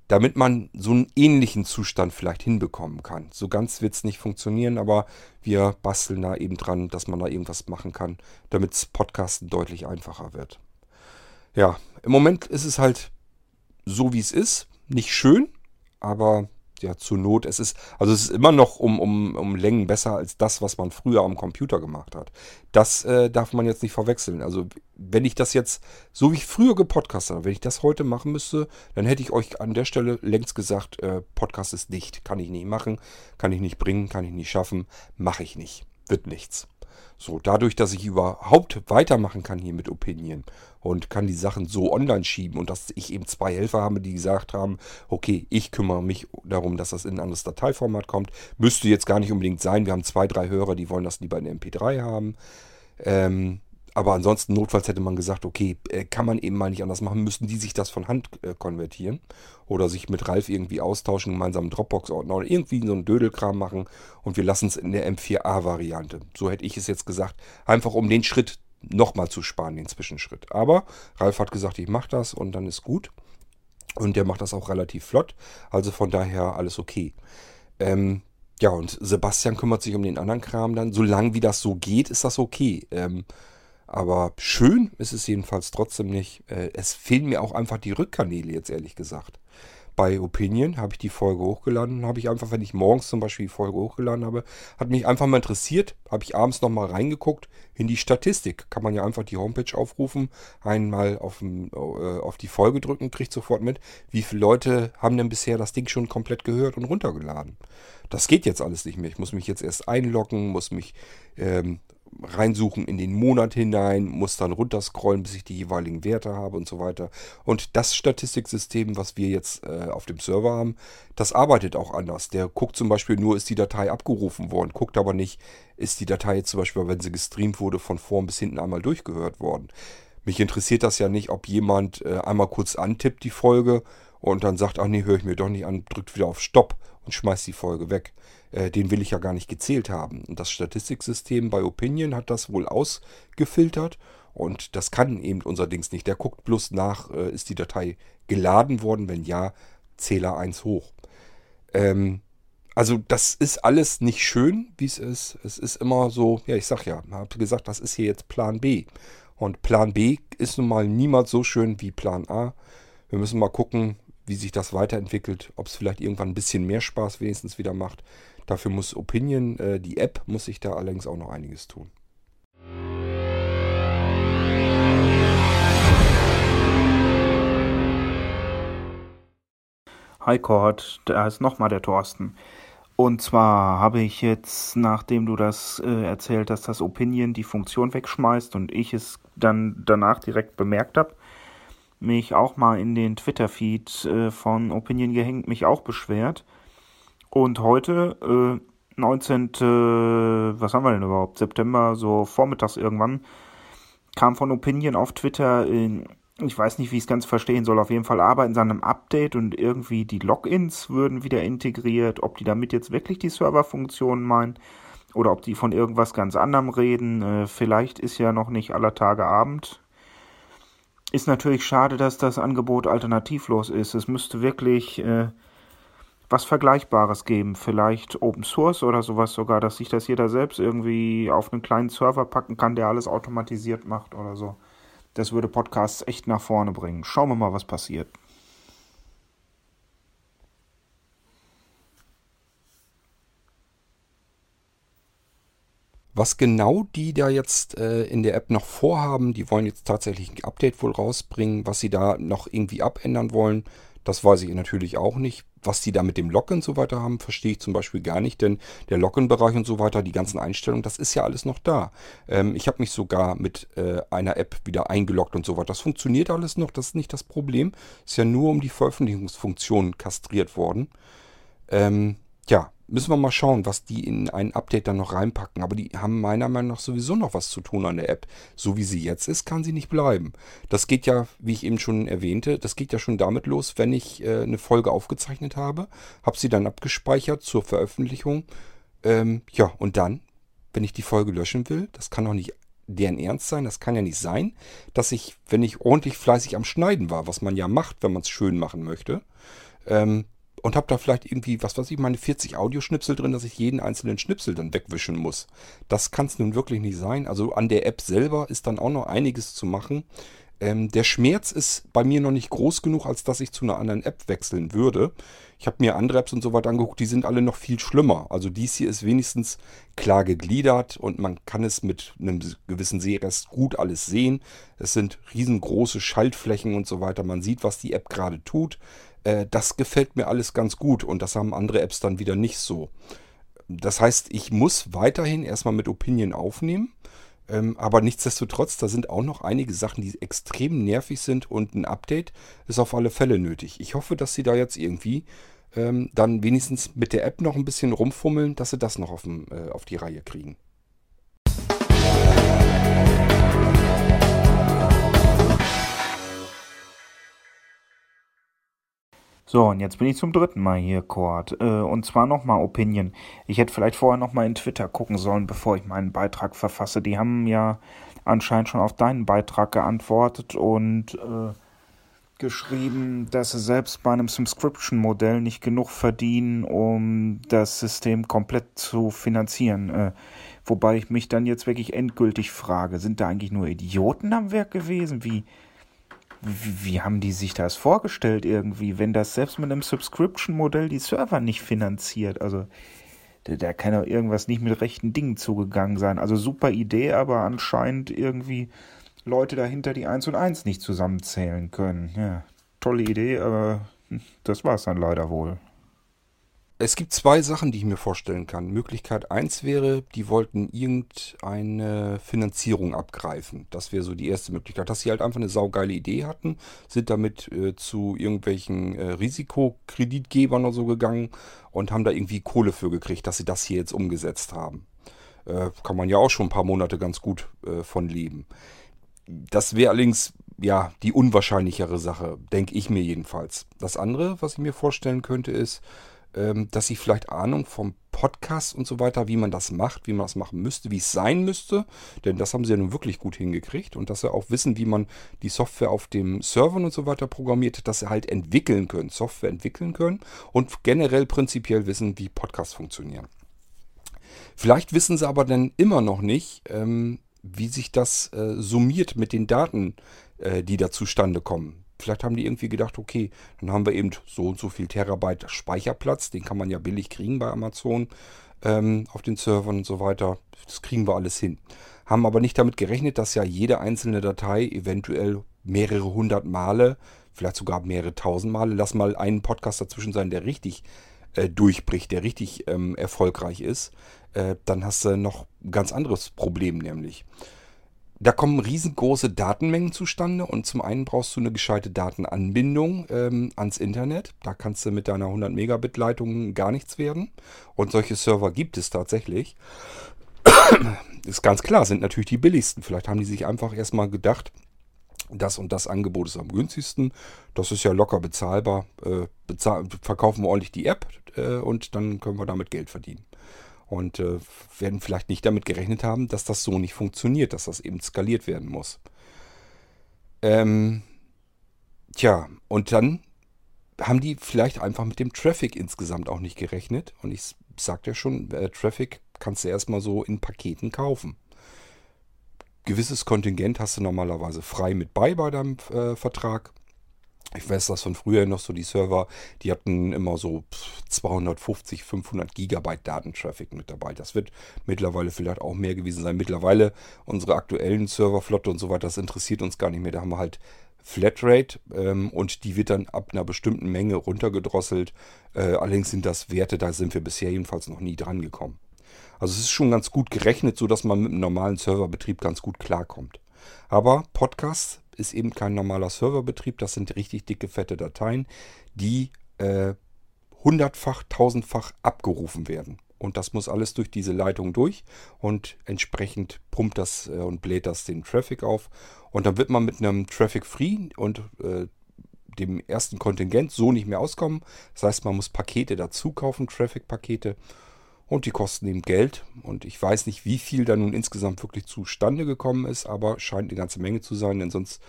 A: damit man so einen ähnlichen Zustand vielleicht hinbekommen kann. So ganz wird es nicht funktionieren, aber wir basteln da eben dran, dass man da irgendwas machen kann, damit das Podcasten deutlich einfacher wird. Ja, im Moment ist es halt so, wie es ist. Nicht schön, aber ja, zur Not, es ist, also es ist immer noch um, um, um Längen besser als das, was man früher am Computer gemacht hat. Das äh, darf man jetzt nicht verwechseln. Also wenn ich das jetzt, so wie ich früher gepodcastet habe, wenn ich das heute machen müsste, dann hätte ich euch an der Stelle längst gesagt, äh, Podcast ist nicht, kann ich nicht machen, kann ich nicht bringen, kann ich nicht schaffen, mache ich nicht, wird nichts. So, dadurch, dass ich überhaupt weitermachen kann hier mit Opinion und kann die Sachen so online schieben und dass ich eben zwei Helfer habe, die gesagt haben, okay, ich kümmere mich darum, dass das in ein anderes Dateiformat kommt. Müsste jetzt gar nicht unbedingt sein. Wir haben zwei, drei Hörer, die wollen das lieber in MP3 haben. Ähm, aber ansonsten, notfalls hätte man gesagt, okay, äh, kann man eben mal nicht anders machen, müssen die sich das von Hand äh, konvertieren oder sich mit Ralf irgendwie austauschen, gemeinsam Dropbox-Ordner oder irgendwie so einen Dödelkram machen und wir lassen es in der M4A-Variante. So hätte ich es jetzt gesagt, einfach um den Schritt nochmal zu sparen, den Zwischenschritt. Aber Ralf hat gesagt, ich mache das und dann ist gut. Und der macht das auch relativ flott. Also von daher alles okay. Ähm, ja, und Sebastian kümmert sich um den anderen Kram dann. Solange wie das so geht, ist das okay. Ähm, aber schön ist es jedenfalls trotzdem nicht. Äh, es fehlen mir auch einfach die Rückkanäle jetzt ehrlich gesagt. Bei Opinion habe ich die Folge hochgeladen. Habe ich einfach, wenn ich morgens zum Beispiel die Folge hochgeladen habe, hat mich einfach mal interessiert. Habe ich abends nochmal reingeguckt in die Statistik. Kann man ja einfach die Homepage aufrufen, einmal auf, äh, auf die Folge drücken, kriegt sofort mit, wie viele Leute haben denn bisher das Ding schon komplett gehört und runtergeladen. Das geht jetzt alles nicht mehr. Ich muss mich jetzt erst einloggen, muss mich ähm, reinsuchen in den Monat hinein, muss dann runterscrollen, bis ich die jeweiligen Werte habe und so weiter. Und das Statistiksystem, was wir jetzt äh, auf dem Server haben, das arbeitet auch anders. Der guckt zum Beispiel nur, ist die Datei abgerufen worden, guckt aber nicht, ist die Datei jetzt zum Beispiel, wenn sie gestreamt wurde, von vorn bis hinten einmal durchgehört worden. Mich interessiert das ja nicht, ob jemand äh, einmal kurz antippt die Folge und dann sagt, ach nee, höre ich mir doch nicht an, drückt wieder auf Stopp und schmeißt die Folge weg. Äh, den will ich ja gar nicht gezählt haben. Und das Statistiksystem bei Opinion hat das wohl ausgefiltert. Und das kann eben unser Dings nicht. Der guckt bloß nach, äh, ist die Datei geladen worden? Wenn ja, Zähler 1 hoch. Ähm, also das ist alles nicht schön, wie es ist. Es ist immer so, ja, ich sag ja, habe gesagt, das ist hier jetzt Plan B. Und Plan B ist nun mal niemals so schön wie Plan A. Wir müssen mal gucken, wie sich das weiterentwickelt, ob es vielleicht irgendwann ein bisschen mehr Spaß wenigstens wieder macht. Dafür muss Opinion, äh, die App, muss sich da allerdings auch noch einiges tun.
B: Hi Cord, da ist nochmal der Thorsten. Und zwar habe ich jetzt, nachdem du das äh, erzählt hast, dass Opinion die Funktion wegschmeißt und ich es dann danach direkt bemerkt habe, mich auch mal in den Twitter-Feed äh, von Opinion gehängt, mich auch beschwert Und heute, äh, 19. was haben wir denn überhaupt? September, so vormittags irgendwann, kam von Opinion auf Twitter, in, ich weiß nicht, wie ich es ganz verstehen soll, auf jeden Fall arbeiten sie an einem Update und irgendwie die Logins würden wieder integriert. Ob die damit jetzt wirklich die Serverfunktionen meinen oder ob die von irgendwas ganz anderem reden. Äh, vielleicht ist ja noch nicht aller Tage Abend. Ist natürlich schade, dass das Angebot alternativlos ist. Es müsste wirklich äh, was Vergleichbares geben. Vielleicht Open Source oder sowas sogar, dass sich das jeder selbst irgendwie auf einen kleinen Server packen kann, der alles automatisiert macht oder so. Das würde Podcasts echt nach vorne bringen. Schauen wir mal, was passiert.
A: Was genau die da jetzt äh, in der App noch vorhaben, die wollen jetzt tatsächlich ein Update wohl rausbringen, was sie da noch irgendwie abändern wollen, das weiß ich natürlich auch nicht. Was die da mit dem Login und so weiter haben, verstehe ich zum Beispiel gar nicht, denn der Login-Bereich und so weiter, die ganzen Einstellungen, das ist ja alles noch da. Ähm, ich habe mich sogar mit äh, einer App wieder eingeloggt und so weiter. Das funktioniert alles noch, das ist nicht das Problem. Ist ja nur um die Veröffentlichungsfunktion kastriert worden. Ähm, ja, müssen wir mal schauen, was die in ein Update dann noch reinpacken. Aber die haben meiner Meinung nach sowieso noch was zu tun an der App. So wie sie jetzt ist, kann sie nicht bleiben. Das geht ja, wie ich eben schon erwähnte, das geht ja schon damit los, wenn ich äh, eine Folge aufgezeichnet habe, habe sie dann abgespeichert zur Veröffentlichung. Ähm, ja, und dann, wenn ich die Folge löschen will, das kann doch nicht deren Ernst sein. Das kann ja nicht sein, dass ich, wenn ich ordentlich fleißig am Schneiden war, was man ja macht, wenn man es schön machen möchte, ähm, und habe da vielleicht irgendwie, was weiß ich, meine 40 Audioschnipsel drin, dass ich jeden einzelnen Schnipsel dann wegwischen muss. Das kann es nun wirklich nicht sein. Also an der App selber ist dann auch noch einiges zu machen. Ähm, der Schmerz ist bei mir noch nicht groß genug, als dass ich zu einer anderen App wechseln würde. Ich habe mir andere Apps und so weiter angeguckt, die sind alle noch viel schlimmer. Also dies hier ist wenigstens klar gegliedert und man kann es mit einem gewissen Sehrest gut alles sehen. Es sind riesengroße Schaltflächen und so weiter. Man sieht, was die App gerade tut. Äh, das gefällt mir alles ganz gut und das haben andere Apps dann wieder nicht so. Das heißt, ich muss weiterhin erstmal mit Opinion aufnehmen. Ähm, aber nichtsdestotrotz, da sind auch noch einige Sachen, die extrem nervig sind und ein Update ist auf alle Fälle nötig. Ich hoffe, dass sie da jetzt irgendwie ähm, dann wenigstens mit der App noch ein bisschen rumfummeln, dass sie das noch auf, dem, äh, auf die Reihe kriegen.
B: So, und jetzt bin ich zum dritten Mal hier, Cord. Äh, und zwar nochmal Opinion. Ich hätte vielleicht vorher nochmal in Twitter gucken sollen, bevor ich meinen Beitrag verfasse. Die haben ja anscheinend schon auf deinen Beitrag geantwortet und äh, geschrieben, dass sie selbst bei einem Subscription-Modell nicht genug verdienen, um das System komplett zu finanzieren. Äh, wobei ich mich dann jetzt wirklich endgültig frage, sind da eigentlich nur Idioten am Werk gewesen? Wie wie, haben die sich das vorgestellt irgendwie, wenn das selbst mit einem Subscription-Modell die Server nicht finanziert? Also, da, da kann doch irgendwas nicht mit rechten Dingen zugegangen sein. Also super Idee, aber anscheinend irgendwie Leute dahinter, die eins und eins nicht zusammenzählen können. Ja, tolle Idee, aber das war's dann leider wohl.
A: Es gibt zwei Sachen, die ich mir vorstellen kann. Möglichkeit eins wäre, die wollten irgendeine Finanzierung abgreifen. Das wäre so die erste Möglichkeit. Dass sie halt einfach eine saugeile Idee hatten, sind damit äh, zu irgendwelchen äh, Risikokreditgebern oder so gegangen und haben da irgendwie Kohle für gekriegt, dass sie das hier jetzt umgesetzt haben. Äh, kann man ja auch schon ein paar Monate ganz gut äh, von leben. Das wäre allerdings ja die unwahrscheinlichere Sache, denke ich mir jedenfalls. Das andere, was ich mir vorstellen könnte, ist, dass sie vielleicht Ahnung vom Podcast und so weiter, wie man das macht, wie man das machen müsste, wie es sein müsste. Denn das haben sie ja nun wirklich gut hingekriegt. Und dass sie auch wissen, wie man die Software auf dem Servern und so weiter programmiert, dass sie halt entwickeln können, Software entwickeln können und generell prinzipiell wissen, wie Podcasts funktionieren. Vielleicht wissen sie aber dann immer noch nicht, ähm, wie sich das äh, summiert mit den Daten, äh, die da zustande kommen. Vielleicht haben die irgendwie gedacht, okay, dann haben wir eben so und so viel Terabyte Speicherplatz. Den kann man ja billig kriegen bei Amazon ähm, auf den Servern und so weiter. Das kriegen wir alles hin. Haben aber nicht damit gerechnet, dass ja jede einzelne Datei eventuell mehrere hundert Male, vielleicht sogar mehrere tausend Male, lass mal einen Podcast dazwischen sein, der richtig äh, durchbricht, der richtig ähm, erfolgreich ist. Äh, dann hast du noch ein ganz anderes Problem nämlich da kommen riesengroße Datenmengen zustande und zum einen brauchst du eine gescheite Datenanbindung ähm, ans Internet. Da kannst du mit deiner 100 Megabit Leitung gar nichts werden. Und solche Server gibt es tatsächlich. ist ganz klar, sind natürlich die billigsten. Vielleicht haben die sich einfach erstmal gedacht, das und das Angebot ist am günstigsten. Das ist ja locker bezahlbar. Äh, bezahl verkaufen wir ordentlich die App äh, und dann können wir damit Geld verdienen und äh, werden vielleicht nicht damit gerechnet haben, dass das so nicht funktioniert, dass das eben skaliert werden muss. Ähm, tja, und dann haben die vielleicht einfach mit dem Traffic insgesamt auch nicht gerechnet. Und ich sagte ja schon, äh, Traffic kannst du erstmal so in Paketen kaufen. Gewisses Kontingent hast du normalerweise frei mit bei bei deinem äh, Vertrag. Ich weiß das von früher noch so, die Server, die hatten immer so 250, 500 Gigabyte Datentraffic mit dabei. Das wird mittlerweile vielleicht auch mehr gewesen sein. Mittlerweile unsere aktuellen Serverflotte und so weiter, das interessiert uns gar nicht mehr. Da haben wir halt Flatrate ähm, und die wird dann ab einer bestimmten Menge runtergedrosselt. Äh, allerdings sind das Werte, da sind wir bisher jedenfalls noch nie dran gekommen. Also es ist schon ganz gut gerechnet, so dass man mit einem normalen Serverbetrieb ganz gut klarkommt. Aber Podcasts ist eben kein normaler Serverbetrieb. Das sind richtig dicke, fette Dateien, die äh, hundertfach, tausendfach abgerufen werden. Und das muss alles durch diese Leitung durch und entsprechend pumpt das äh, und bläht das den Traffic auf. Und dann wird man mit einem Traffic Free und äh, dem ersten Kontingent so nicht mehr auskommen. Das heißt, man muss Pakete dazu kaufen, Traffic-Pakete. Und die kosten eben Geld. Und ich weiß nicht, wie viel da nun insgesamt wirklich zustande gekommen ist, aber scheint eine ganze Menge zu sein, denn sonst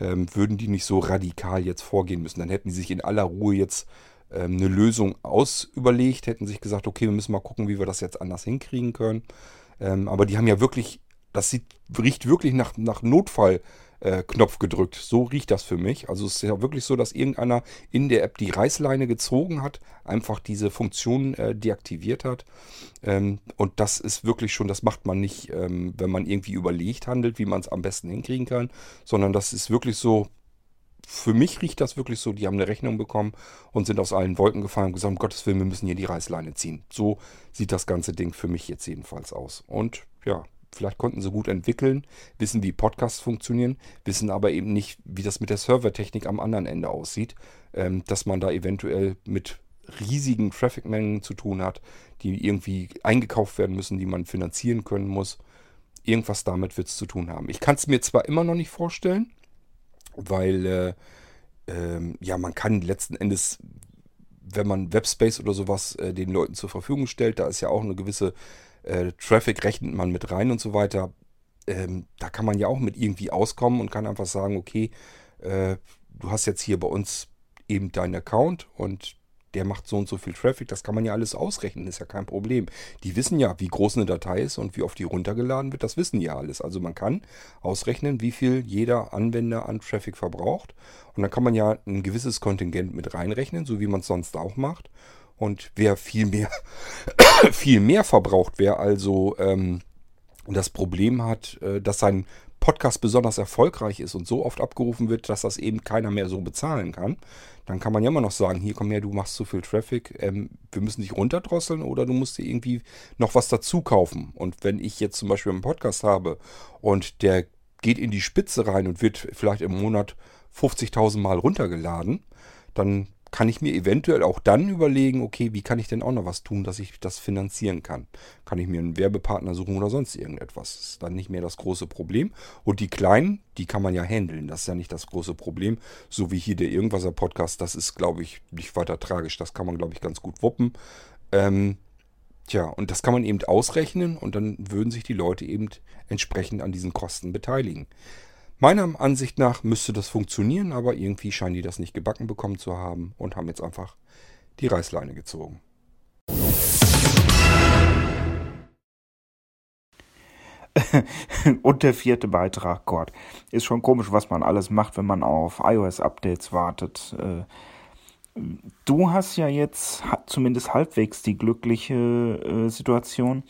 A: ähm, würden die nicht so radikal jetzt vorgehen müssen. Dann hätten die sich in aller Ruhe jetzt ähm, eine Lösung ausüberlegt, hätten sich gesagt, okay, wir müssen mal gucken, wie wir das jetzt anders hinkriegen können. Ähm, aber die haben ja wirklich, das sieht, riecht wirklich nach, nach Notfall äh, Knopf gedrückt. So riecht das für mich. Also es ist ja wirklich so, dass irgendeiner in der App die Reißleine gezogen hat, einfach diese Funktion äh, deaktiviert hat. Ähm, und das ist wirklich schon, das macht man nicht, ähm, wenn man irgendwie überlegt handelt, wie man es am besten hinkriegen kann, sondern das ist wirklich so, für mich riecht das wirklich so, die haben eine Rechnung bekommen und sind aus allen Wolken gefallen und gesagt, um Gottes Willen, wir müssen hier die Reißleine ziehen. So sieht das ganze Ding für mich jetzt jedenfalls aus. Und ja, Vielleicht konnten sie gut entwickeln, wissen, wie Podcasts funktionieren, wissen aber eben nicht, wie das mit der Servertechnik am anderen Ende aussieht. Ähm, dass man da eventuell mit riesigen Traffic-Mengen zu tun hat, die irgendwie eingekauft werden müssen, die man finanzieren können muss. Irgendwas damit wird es zu tun haben. Ich kann es mir zwar immer noch nicht vorstellen, weil äh, ähm, ja, man kann letzten Endes, wenn man Webspace oder sowas äh, den Leuten zur Verfügung stellt, da ist ja auch eine gewisse äh, Traffic rechnet man mit rein und so weiter. Ähm, da kann man ja auch mit irgendwie auskommen und kann einfach sagen, okay, äh, du hast jetzt hier bei uns eben deinen Account und der macht so und so viel Traffic. Das kann man ja alles ausrechnen, ist ja kein Problem. Die wissen ja, wie groß eine Datei ist und wie oft die runtergeladen wird. Das wissen ja alles. Also man kann ausrechnen, wie viel jeder Anwender an Traffic verbraucht. Und dann kann man ja ein gewisses Kontingent mit reinrechnen, so wie man es sonst auch macht. Und wer viel mehr, viel mehr verbraucht, wer also ähm, das Problem hat, äh, dass sein Podcast besonders erfolgreich ist und so oft abgerufen wird, dass das eben keiner mehr so bezahlen kann, dann kann man ja immer noch sagen, hier komm her, du machst zu viel Traffic, ähm, wir müssen dich runterdrosseln oder du musst dir irgendwie noch was dazu kaufen. Und wenn ich jetzt zum Beispiel einen Podcast habe und der geht in die Spitze rein und wird vielleicht im Monat 50.000 Mal runtergeladen, dann kann ich mir eventuell auch dann überlegen, okay, wie kann ich denn auch noch was tun, dass ich das finanzieren kann? Kann ich mir einen Werbepartner suchen oder sonst irgendetwas? Das ist dann nicht mehr das große Problem. Und die kleinen, die kann man ja handeln. Das ist ja nicht das große Problem. So wie hier der Irgendwaser Podcast, das ist, glaube ich, nicht weiter tragisch. Das kann man, glaube ich, ganz gut wuppen. Ähm, tja, und das kann man eben ausrechnen und dann würden sich die Leute eben entsprechend an diesen Kosten beteiligen. Meiner Ansicht nach müsste das funktionieren, aber irgendwie scheinen die das nicht gebacken bekommen zu haben und haben jetzt einfach die Reißleine gezogen.
B: und der vierte Beitrag, Gott. Ist schon komisch, was man alles macht, wenn man auf iOS-Updates wartet. Äh, du hast ja jetzt zumindest halbwegs die glückliche äh, Situation,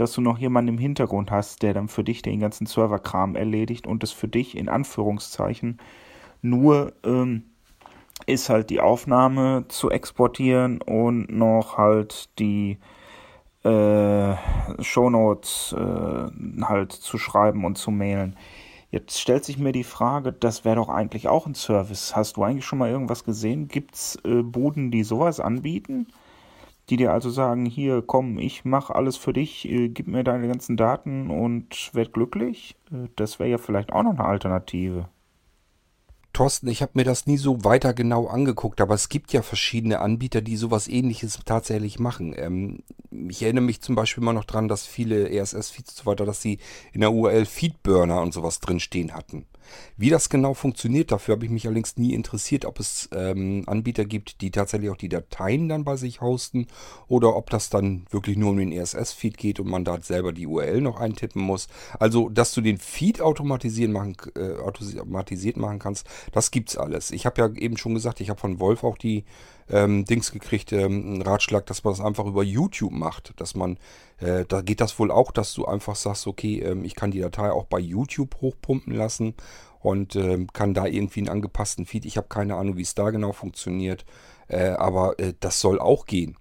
B: dass du noch jemanden im Hintergrund hast, der dann für dich den ganzen Serverkram erledigt und es für dich in Anführungszeichen nur ähm, ist halt die Aufnahme zu exportieren und noch halt die äh, Shownotes äh, halt zu schreiben und zu mailen. Jetzt stellt sich mir die Frage, das wäre doch eigentlich auch ein Service. Hast du eigentlich schon mal irgendwas gesehen? Gibt es äh, Buden, die sowas anbieten? Die dir also sagen, hier, komm, ich mache alles für dich, äh, gib mir deine ganzen Daten und werd glücklich? Äh, das wäre ja vielleicht auch noch eine Alternative.
A: Thorsten, ich habe mir das nie so weiter genau angeguckt, aber es gibt ja verschiedene Anbieter, die sowas ähnliches tatsächlich machen. Ähm, ich erinnere mich zum Beispiel mal noch dran, dass viele RSS-Feeds und so weiter, dass sie in der URL Feedburner und sowas drinstehen hatten. Wie das genau funktioniert, dafür habe ich mich allerdings nie interessiert, ob es ähm, Anbieter gibt, die tatsächlich auch die Dateien dann bei sich hosten oder ob das dann wirklich nur um den RSS-Feed geht und man da selber die URL noch eintippen muss. Also, dass du den Feed automatisieren machen, äh, automatisiert machen kannst, das gibt's alles. Ich habe ja eben schon gesagt, ich habe von Wolf auch die ähm, Dings gekriegt, ähm, einen Ratschlag, dass man das einfach über YouTube macht. Dass man, äh, da geht das wohl auch, dass du einfach sagst, okay, ähm, ich kann die Datei auch bei YouTube hochpumpen lassen und ähm, kann da irgendwie einen angepassten Feed. Ich habe keine Ahnung, wie es da genau funktioniert, äh, aber äh, das soll auch gehen.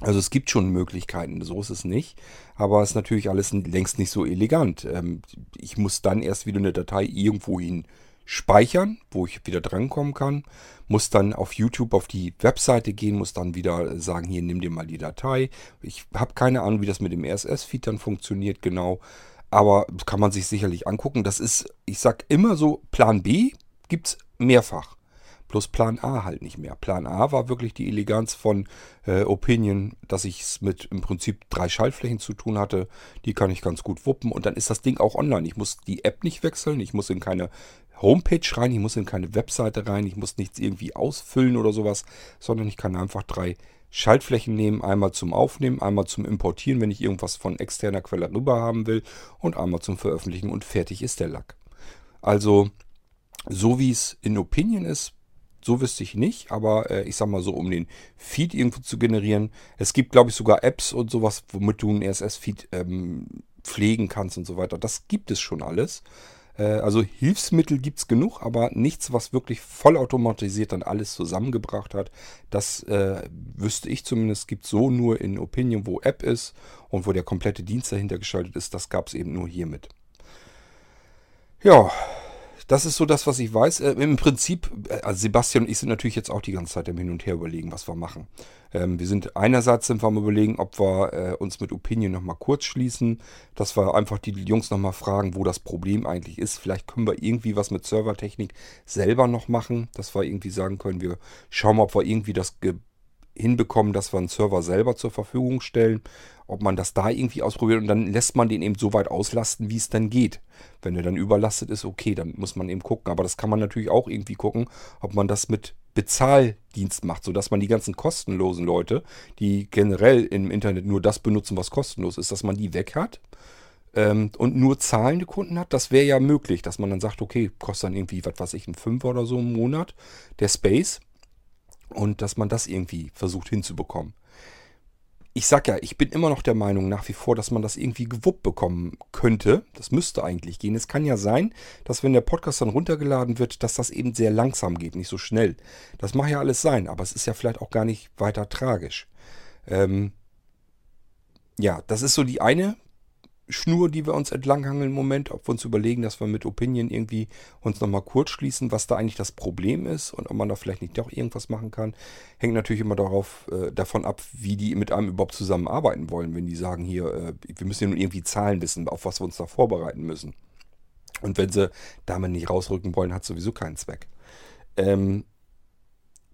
A: Also es gibt schon Möglichkeiten, so ist es nicht, aber es ist natürlich alles längst nicht so elegant. Ähm, ich muss dann erst wieder eine Datei irgendwohin speichern, wo ich wieder drankommen kann. Muss dann auf YouTube auf die Webseite gehen, muss dann wieder sagen, hier nimm dir mal die Datei. Ich habe keine Ahnung, wie das mit dem RSS-Feed dann funktioniert genau. Aber kann man sich sicherlich angucken. Das ist, ich sag immer so, Plan B gibt es mehrfach. Plus Plan A halt nicht mehr. Plan A war wirklich die Eleganz von äh, Opinion, dass ich es mit im Prinzip drei Schaltflächen zu tun hatte. Die kann ich ganz gut wuppen und dann ist das Ding auch online. Ich muss die App nicht wechseln, ich muss in keine Homepage rein, ich muss in keine Webseite rein, ich muss nichts irgendwie ausfüllen oder sowas, sondern ich kann einfach drei Schaltflächen nehmen, einmal zum Aufnehmen, einmal zum Importieren, wenn ich irgendwas von externer Quelle rüber haben will und einmal zum Veröffentlichen und fertig ist der Lack. Also so wie es in Opinion ist, so wüsste ich nicht, aber äh, ich sag mal so, um den Feed irgendwo zu generieren. Es gibt, glaube ich, sogar Apps und sowas, womit du einen RSS-Feed ähm, pflegen kannst und so weiter. Das gibt es schon alles. Äh, also Hilfsmittel gibt es genug, aber nichts, was wirklich vollautomatisiert dann alles zusammengebracht hat. Das äh, wüsste ich zumindest, gibt so nur in Opinion, wo App ist und wo der komplette Dienst dahinter geschaltet ist. Das gab es eben nur hiermit. Ja, das ist so das, was ich weiß. Äh, Im Prinzip, äh, also Sebastian und ich sind natürlich jetzt auch die ganze Zeit im Hin und Her überlegen, was wir machen. Ähm, wir sind einerseits sind wir am überlegen, ob wir äh, uns mit Opinion nochmal kurz schließen, dass wir einfach die Jungs nochmal fragen, wo das Problem eigentlich ist. Vielleicht können wir irgendwie was mit Servertechnik selber noch machen, dass wir irgendwie sagen können, wir schauen mal, ob wir irgendwie das hinbekommen, dass wir einen Server selber zur Verfügung stellen, ob man das da irgendwie ausprobiert und dann lässt man den eben so weit auslasten, wie es dann geht. Wenn er dann überlastet ist, okay, dann muss man eben gucken. Aber das kann man natürlich auch irgendwie gucken, ob man das mit Bezahldienst macht, sodass man die ganzen kostenlosen Leute, die generell im Internet nur das benutzen, was kostenlos ist, dass man die weg hat ähm, und nur zahlende Kunden hat. Das wäre ja möglich, dass man dann sagt, okay, kostet dann irgendwie, was weiß ich, ein Fünfer oder so im Monat, der Space und dass man das irgendwie versucht hinzubekommen. Ich sag ja, ich bin immer noch der Meinung nach wie vor, dass man das irgendwie gewuppt bekommen könnte. Das müsste eigentlich gehen. Es kann ja sein, dass wenn der Podcast dann runtergeladen wird, dass das eben sehr langsam geht, nicht so schnell. Das mag ja alles sein, aber es ist ja vielleicht auch gar nicht weiter tragisch. Ähm, ja, das ist so die eine Schnur, die wir uns entlanghangeln im Moment, ob wir uns überlegen, dass wir mit Opinion irgendwie uns nochmal kurz schließen, was da eigentlich das Problem ist und ob man da vielleicht nicht doch irgendwas machen kann. Hängt natürlich immer darauf, äh, davon ab, wie die mit einem überhaupt zusammenarbeiten wollen, wenn die sagen, hier, äh, wir müssen ja nun irgendwie Zahlen wissen, auf was wir uns da vorbereiten müssen. Und wenn sie damit nicht rausrücken wollen, hat sowieso keinen Zweck. Ähm,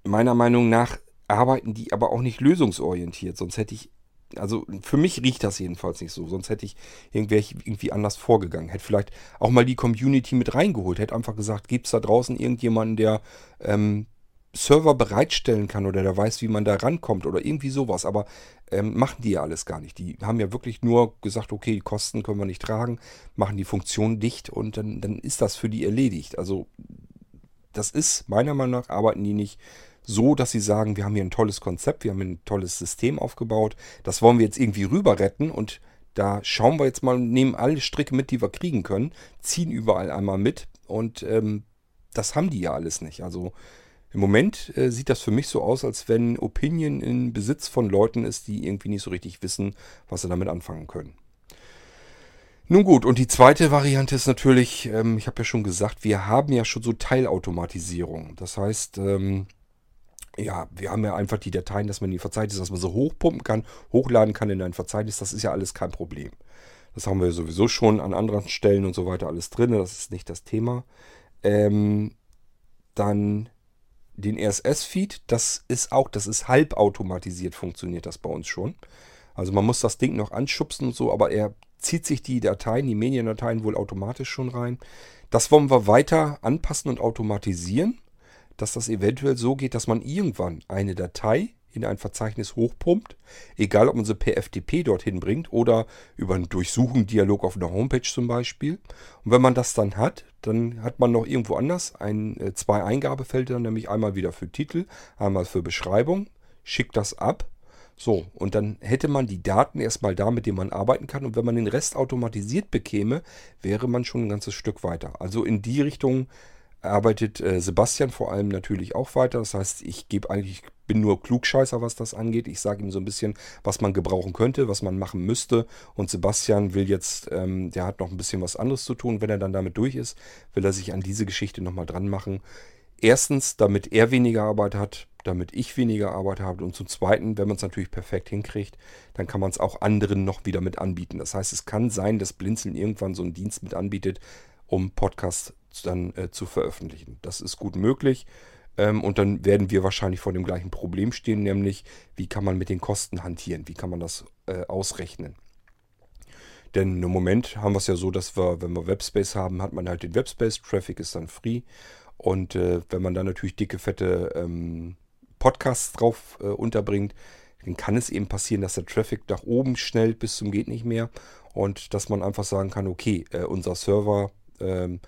A: meiner Meinung nach arbeiten die aber auch nicht lösungsorientiert, sonst hätte ich also für mich riecht das jedenfalls nicht so. Sonst hätte ich irgendwelche irgendwie anders vorgegangen. Hätte vielleicht auch mal die Community mit reingeholt. Hätte einfach gesagt, gibt es da draußen irgendjemanden, der ähm, Server bereitstellen kann oder der weiß, wie man da rankommt oder irgendwie sowas. Aber ähm, machen die ja alles gar nicht. Die haben ja wirklich nur gesagt, okay, die Kosten können wir nicht tragen, machen die Funktion dicht und dann, dann ist das für die erledigt. Also das ist meiner Meinung nach, arbeiten die nicht so, dass sie sagen, wir haben hier ein tolles Konzept, wir haben ein tolles System aufgebaut, das wollen wir jetzt irgendwie rüber retten und da schauen wir jetzt mal, nehmen alle Stricke mit, die wir kriegen können, ziehen überall einmal mit und ähm, das haben die ja alles nicht. Also Im Moment äh, sieht das für mich so aus, als wenn Opinion in Besitz von Leuten ist, die irgendwie nicht so richtig wissen, was sie damit anfangen können. Nun gut, und die zweite Variante ist natürlich, ähm, ich habe ja schon gesagt, wir haben ja schon so Teilautomatisierung. Das heißt, ähm, ja, wir haben ja einfach die Dateien, dass man die Verzeichnis, dass man sie hochpumpen kann, hochladen kann in ein Verzeichnis. Das ist ja alles kein Problem. Das haben wir sowieso schon an anderen Stellen und so weiter alles drin. Das ist nicht das Thema. Ähm, dann den RSS-Feed, das ist auch, das ist halbautomatisiert, funktioniert das bei uns schon. Also man muss das Ding noch anschubsen und so, aber er zieht sich die Dateien, die Mediendateien wohl automatisch schon rein. Das wollen wir weiter anpassen und automatisieren, dass das eventuell so geht, dass man irgendwann eine Datei in ein Verzeichnis hochpumpt, egal ob man sie per FTP dorthin bringt oder über einen Durchsuchen-Dialog auf einer Homepage zum Beispiel. Und wenn man das dann hat, dann hat man noch irgendwo anders ein, äh, zwei Eingabefelder, nämlich einmal wieder für Titel, einmal für Beschreibung, schickt das ab. So, und dann hätte man die Daten erstmal da, mit denen man arbeiten kann. Und wenn man den Rest automatisiert bekäme, wäre man schon ein ganzes Stück weiter. Also in die Richtung arbeitet äh, Sebastian vor allem natürlich auch weiter. Das heißt, ich gebe eigentlich, bin nur Klugscheißer, was das angeht. Ich sage ihm so ein bisschen, was man gebrauchen könnte, was man machen müsste. Und Sebastian will jetzt, ähm, der hat noch ein bisschen was anderes zu tun. Wenn er dann damit durch ist, will er sich an diese Geschichte nochmal dran machen. Erstens, damit er weniger Arbeit hat, damit ich weniger Arbeit habe. Und zum Zweiten, wenn man es natürlich perfekt hinkriegt, dann kann man es auch anderen noch wieder mit anbieten. Das heißt, es kann sein, dass Blinzeln irgendwann so einen Dienst mit anbietet, um Podcasts dann äh, zu veröffentlichen. Das ist gut möglich. Ähm, und dann werden wir wahrscheinlich vor dem gleichen Problem stehen, nämlich wie kann man mit den Kosten hantieren, wie kann man das äh, ausrechnen. Denn im Moment haben wir es ja so, dass wir, wenn wir Webspace haben, hat man halt den Webspace, Traffic ist dann free. Und äh, wenn man dann natürlich dicke, fette ähm, Podcasts drauf äh, unterbringt, dann kann es eben passieren, dass der Traffic nach oben schnellt bis zum geht nicht mehr. Und dass man einfach sagen kann, okay, äh, unser Server ähm,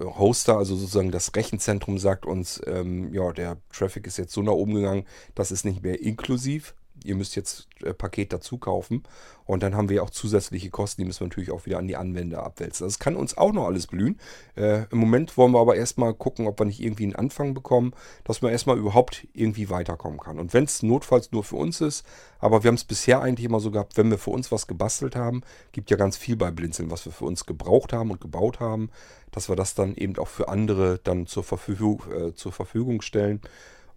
A: Hoster, also sozusagen das Rechenzentrum sagt uns, ähm, ja, der Traffic ist jetzt so nach oben gegangen, das ist nicht mehr inklusiv. Ihr müsst jetzt äh, Paket dazu kaufen. Und dann haben wir auch zusätzliche Kosten, die müssen wir natürlich auch wieder an die Anwender abwälzen. Das kann uns auch noch alles blühen. Äh, Im Moment wollen wir aber erstmal gucken, ob wir nicht irgendwie einen Anfang bekommen, dass man erstmal überhaupt irgendwie weiterkommen kann. Und wenn es notfalls nur für uns ist, aber wir haben es bisher eigentlich immer so gehabt, wenn wir für uns was gebastelt haben, gibt ja ganz viel bei Blinzeln, was wir für uns gebraucht haben und gebaut haben dass wir das dann eben auch für andere dann zur Verfügung, äh, zur Verfügung stellen.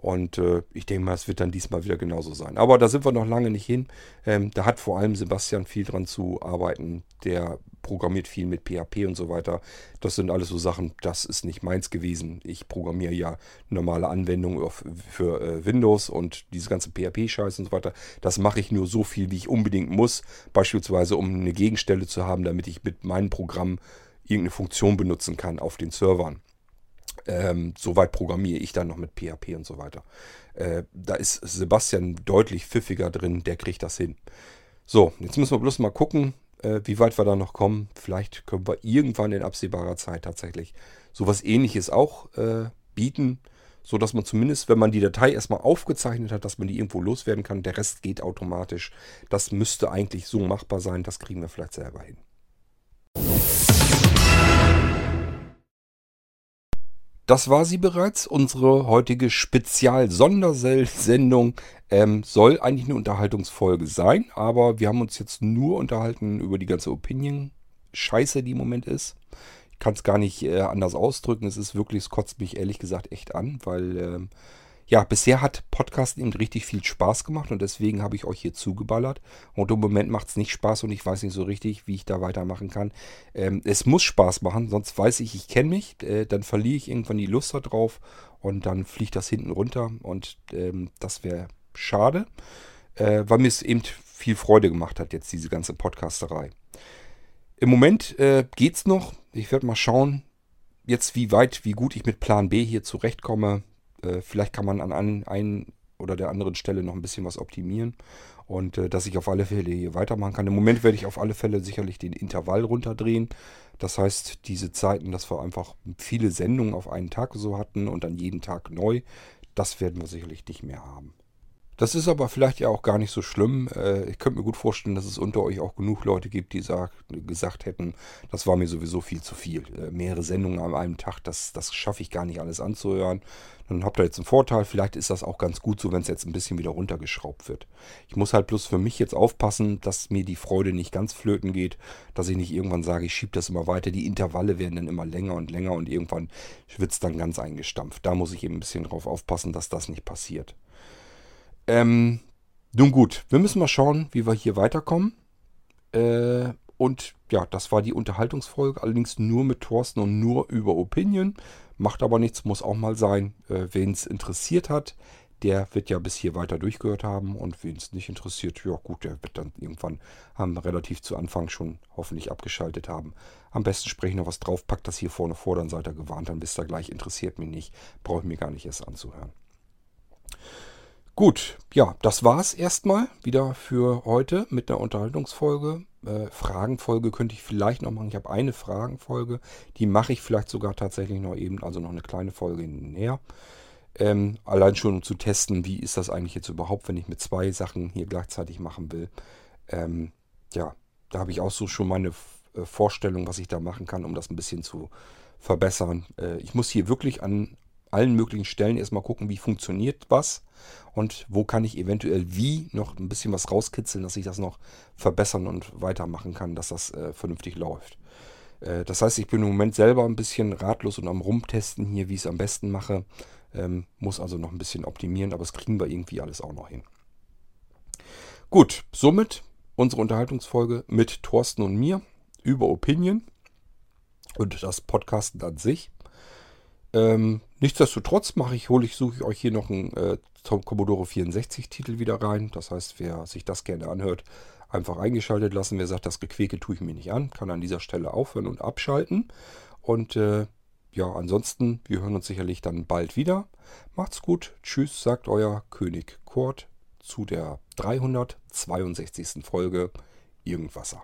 A: Und äh, ich denke mal, es wird dann diesmal wieder genauso sein. Aber da sind wir noch lange nicht hin. Ähm, da hat vor allem Sebastian viel dran zu arbeiten. Der programmiert viel mit PHP und so weiter. Das sind alles so Sachen, das ist nicht meins gewesen. Ich programmiere ja normale Anwendungen auf, für äh, Windows und diese ganze PHP-Scheiße und so weiter. Das mache ich nur so viel, wie ich unbedingt muss. Beispielsweise, um eine Gegenstelle zu haben, damit ich mit meinem Programm irgendeine Funktion benutzen kann auf den Servern. Ähm, Soweit programmiere ich dann noch mit PHP und so weiter. Äh, da ist Sebastian deutlich pfiffiger drin, der kriegt das hin. So, jetzt müssen wir bloß mal gucken, äh, wie weit wir da noch kommen. Vielleicht können wir irgendwann in absehbarer Zeit tatsächlich sowas ähnliches auch äh, bieten, so dass man zumindest, wenn man die Datei erstmal aufgezeichnet hat, dass man die irgendwo loswerden kann. Der Rest geht automatisch. Das müsste eigentlich so machbar sein. Das kriegen wir vielleicht selber hin. Das war sie bereits, unsere heutige Spezial-Sondersendung. Ähm, soll eigentlich eine Unterhaltungsfolge sein, aber wir haben uns jetzt nur unterhalten über die ganze Opinion-Scheiße, die im Moment ist. Ich kann es gar nicht äh, anders ausdrücken. Es ist wirklich, es kotzt mich ehrlich gesagt echt an, weil ähm, ja, bisher hat Podcast eben richtig viel Spaß gemacht und deswegen habe ich euch hier zugeballert. Und im Moment macht es nicht Spaß und ich weiß nicht so richtig, wie ich da weitermachen kann. Ähm, es muss Spaß machen, sonst weiß ich, ich kenne mich. Äh, dann verliere ich irgendwann die Lust darauf und dann fliegt das hinten runter und ähm, das wäre schade, äh, weil mir es eben viel Freude gemacht hat, jetzt diese ganze Podcasterei. Im Moment äh, es noch. Ich werde mal schauen, jetzt wie weit, wie gut ich mit Plan B hier zurechtkomme. Äh, vielleicht kann man an ein, ein oder der anderen Stelle noch ein bisschen was optimieren und äh, dass ich auf alle Fälle hier weitermachen kann. Im Moment werde ich auf alle Fälle sicherlich den Intervall runterdrehen. Das heißt, diese Zeiten, dass wir einfach viele Sendungen auf einen Tag so hatten und dann jeden Tag neu, das werden wir sicherlich nicht mehr haben. Das ist aber vielleicht ja auch gar nicht so schlimm. Äh, ich könnte mir gut vorstellen, dass es unter euch auch genug Leute gibt, die sag, gesagt hätten, das war mir sowieso viel zu viel. Äh, mehrere Sendungen an einem Tag, das, das schaffe ich gar nicht alles anzuhören. Dann habt ihr jetzt einen Vorteil. Vielleicht ist das auch ganz gut so, wenn es jetzt ein bisschen wieder runtergeschraubt wird. Ich muss halt bloß für mich jetzt aufpassen, dass mir die Freude nicht ganz flöten geht, dass ich nicht irgendwann sage, ich schiebe das immer weiter. Die Intervalle werden dann immer länger und länger und irgendwann wird es dann ganz eingestampft. Da muss ich eben ein bisschen drauf aufpassen, dass das nicht passiert. Ähm, nun gut, wir müssen mal schauen, wie wir hier weiterkommen. Äh, und ja, das war die Unterhaltungsfolge, allerdings nur mit Thorsten und nur über Opinion. Macht aber nichts, muss auch mal sein. Äh, wen es interessiert hat, der wird ja bis hier weiter durchgehört haben. Und wen es nicht interessiert, ja gut, der wird dann irgendwann haben relativ zu Anfang schon hoffentlich abgeschaltet haben. Am besten spreche ich noch was drauf, packt das hier vorne vor, dann seid ihr gewarnt, dann wisst ihr gleich, interessiert mich nicht, brauche ich mir gar nicht erst anzuhören. Gut, ja, das war's erstmal wieder für heute mit einer Unterhaltungsfolge. Äh, Fragenfolge könnte ich vielleicht noch machen. Ich habe eine Fragenfolge, die mache ich vielleicht sogar tatsächlich noch eben, also noch eine kleine Folge näher. Ähm, allein schon um zu testen, wie ist das eigentlich jetzt überhaupt, wenn ich mit zwei Sachen hier gleichzeitig machen will. Ähm, ja, da habe ich auch so schon meine äh, Vorstellung, was ich da machen kann, um das ein bisschen zu verbessern. Äh, ich muss hier wirklich an allen möglichen Stellen erstmal gucken, wie funktioniert was und wo kann ich eventuell wie noch ein bisschen was rauskitzeln, dass ich das noch verbessern und weitermachen kann, dass das äh, vernünftig läuft. Äh, das heißt, ich bin im Moment selber ein bisschen ratlos und am Rumtesten hier, wie ich es am besten mache. Ähm, muss also noch ein bisschen optimieren, aber das kriegen wir irgendwie alles auch noch hin. Gut, somit unsere Unterhaltungsfolge mit Thorsten und mir über Opinion und das Podcasten an sich. Ähm, nichtsdestotrotz mache ich, hole ich, suche ich euch hier noch einen äh, Commodore 64 Titel wieder rein. Das heißt, wer sich das gerne anhört, einfach eingeschaltet lassen. Wer sagt, das Gequäke tue ich mir nicht an, kann an dieser Stelle aufhören und abschalten. Und äh, ja, ansonsten, wir hören uns sicherlich dann bald wieder. Macht's gut. Tschüss, sagt euer König Kurt zu der 362. Folge Irgendwasser.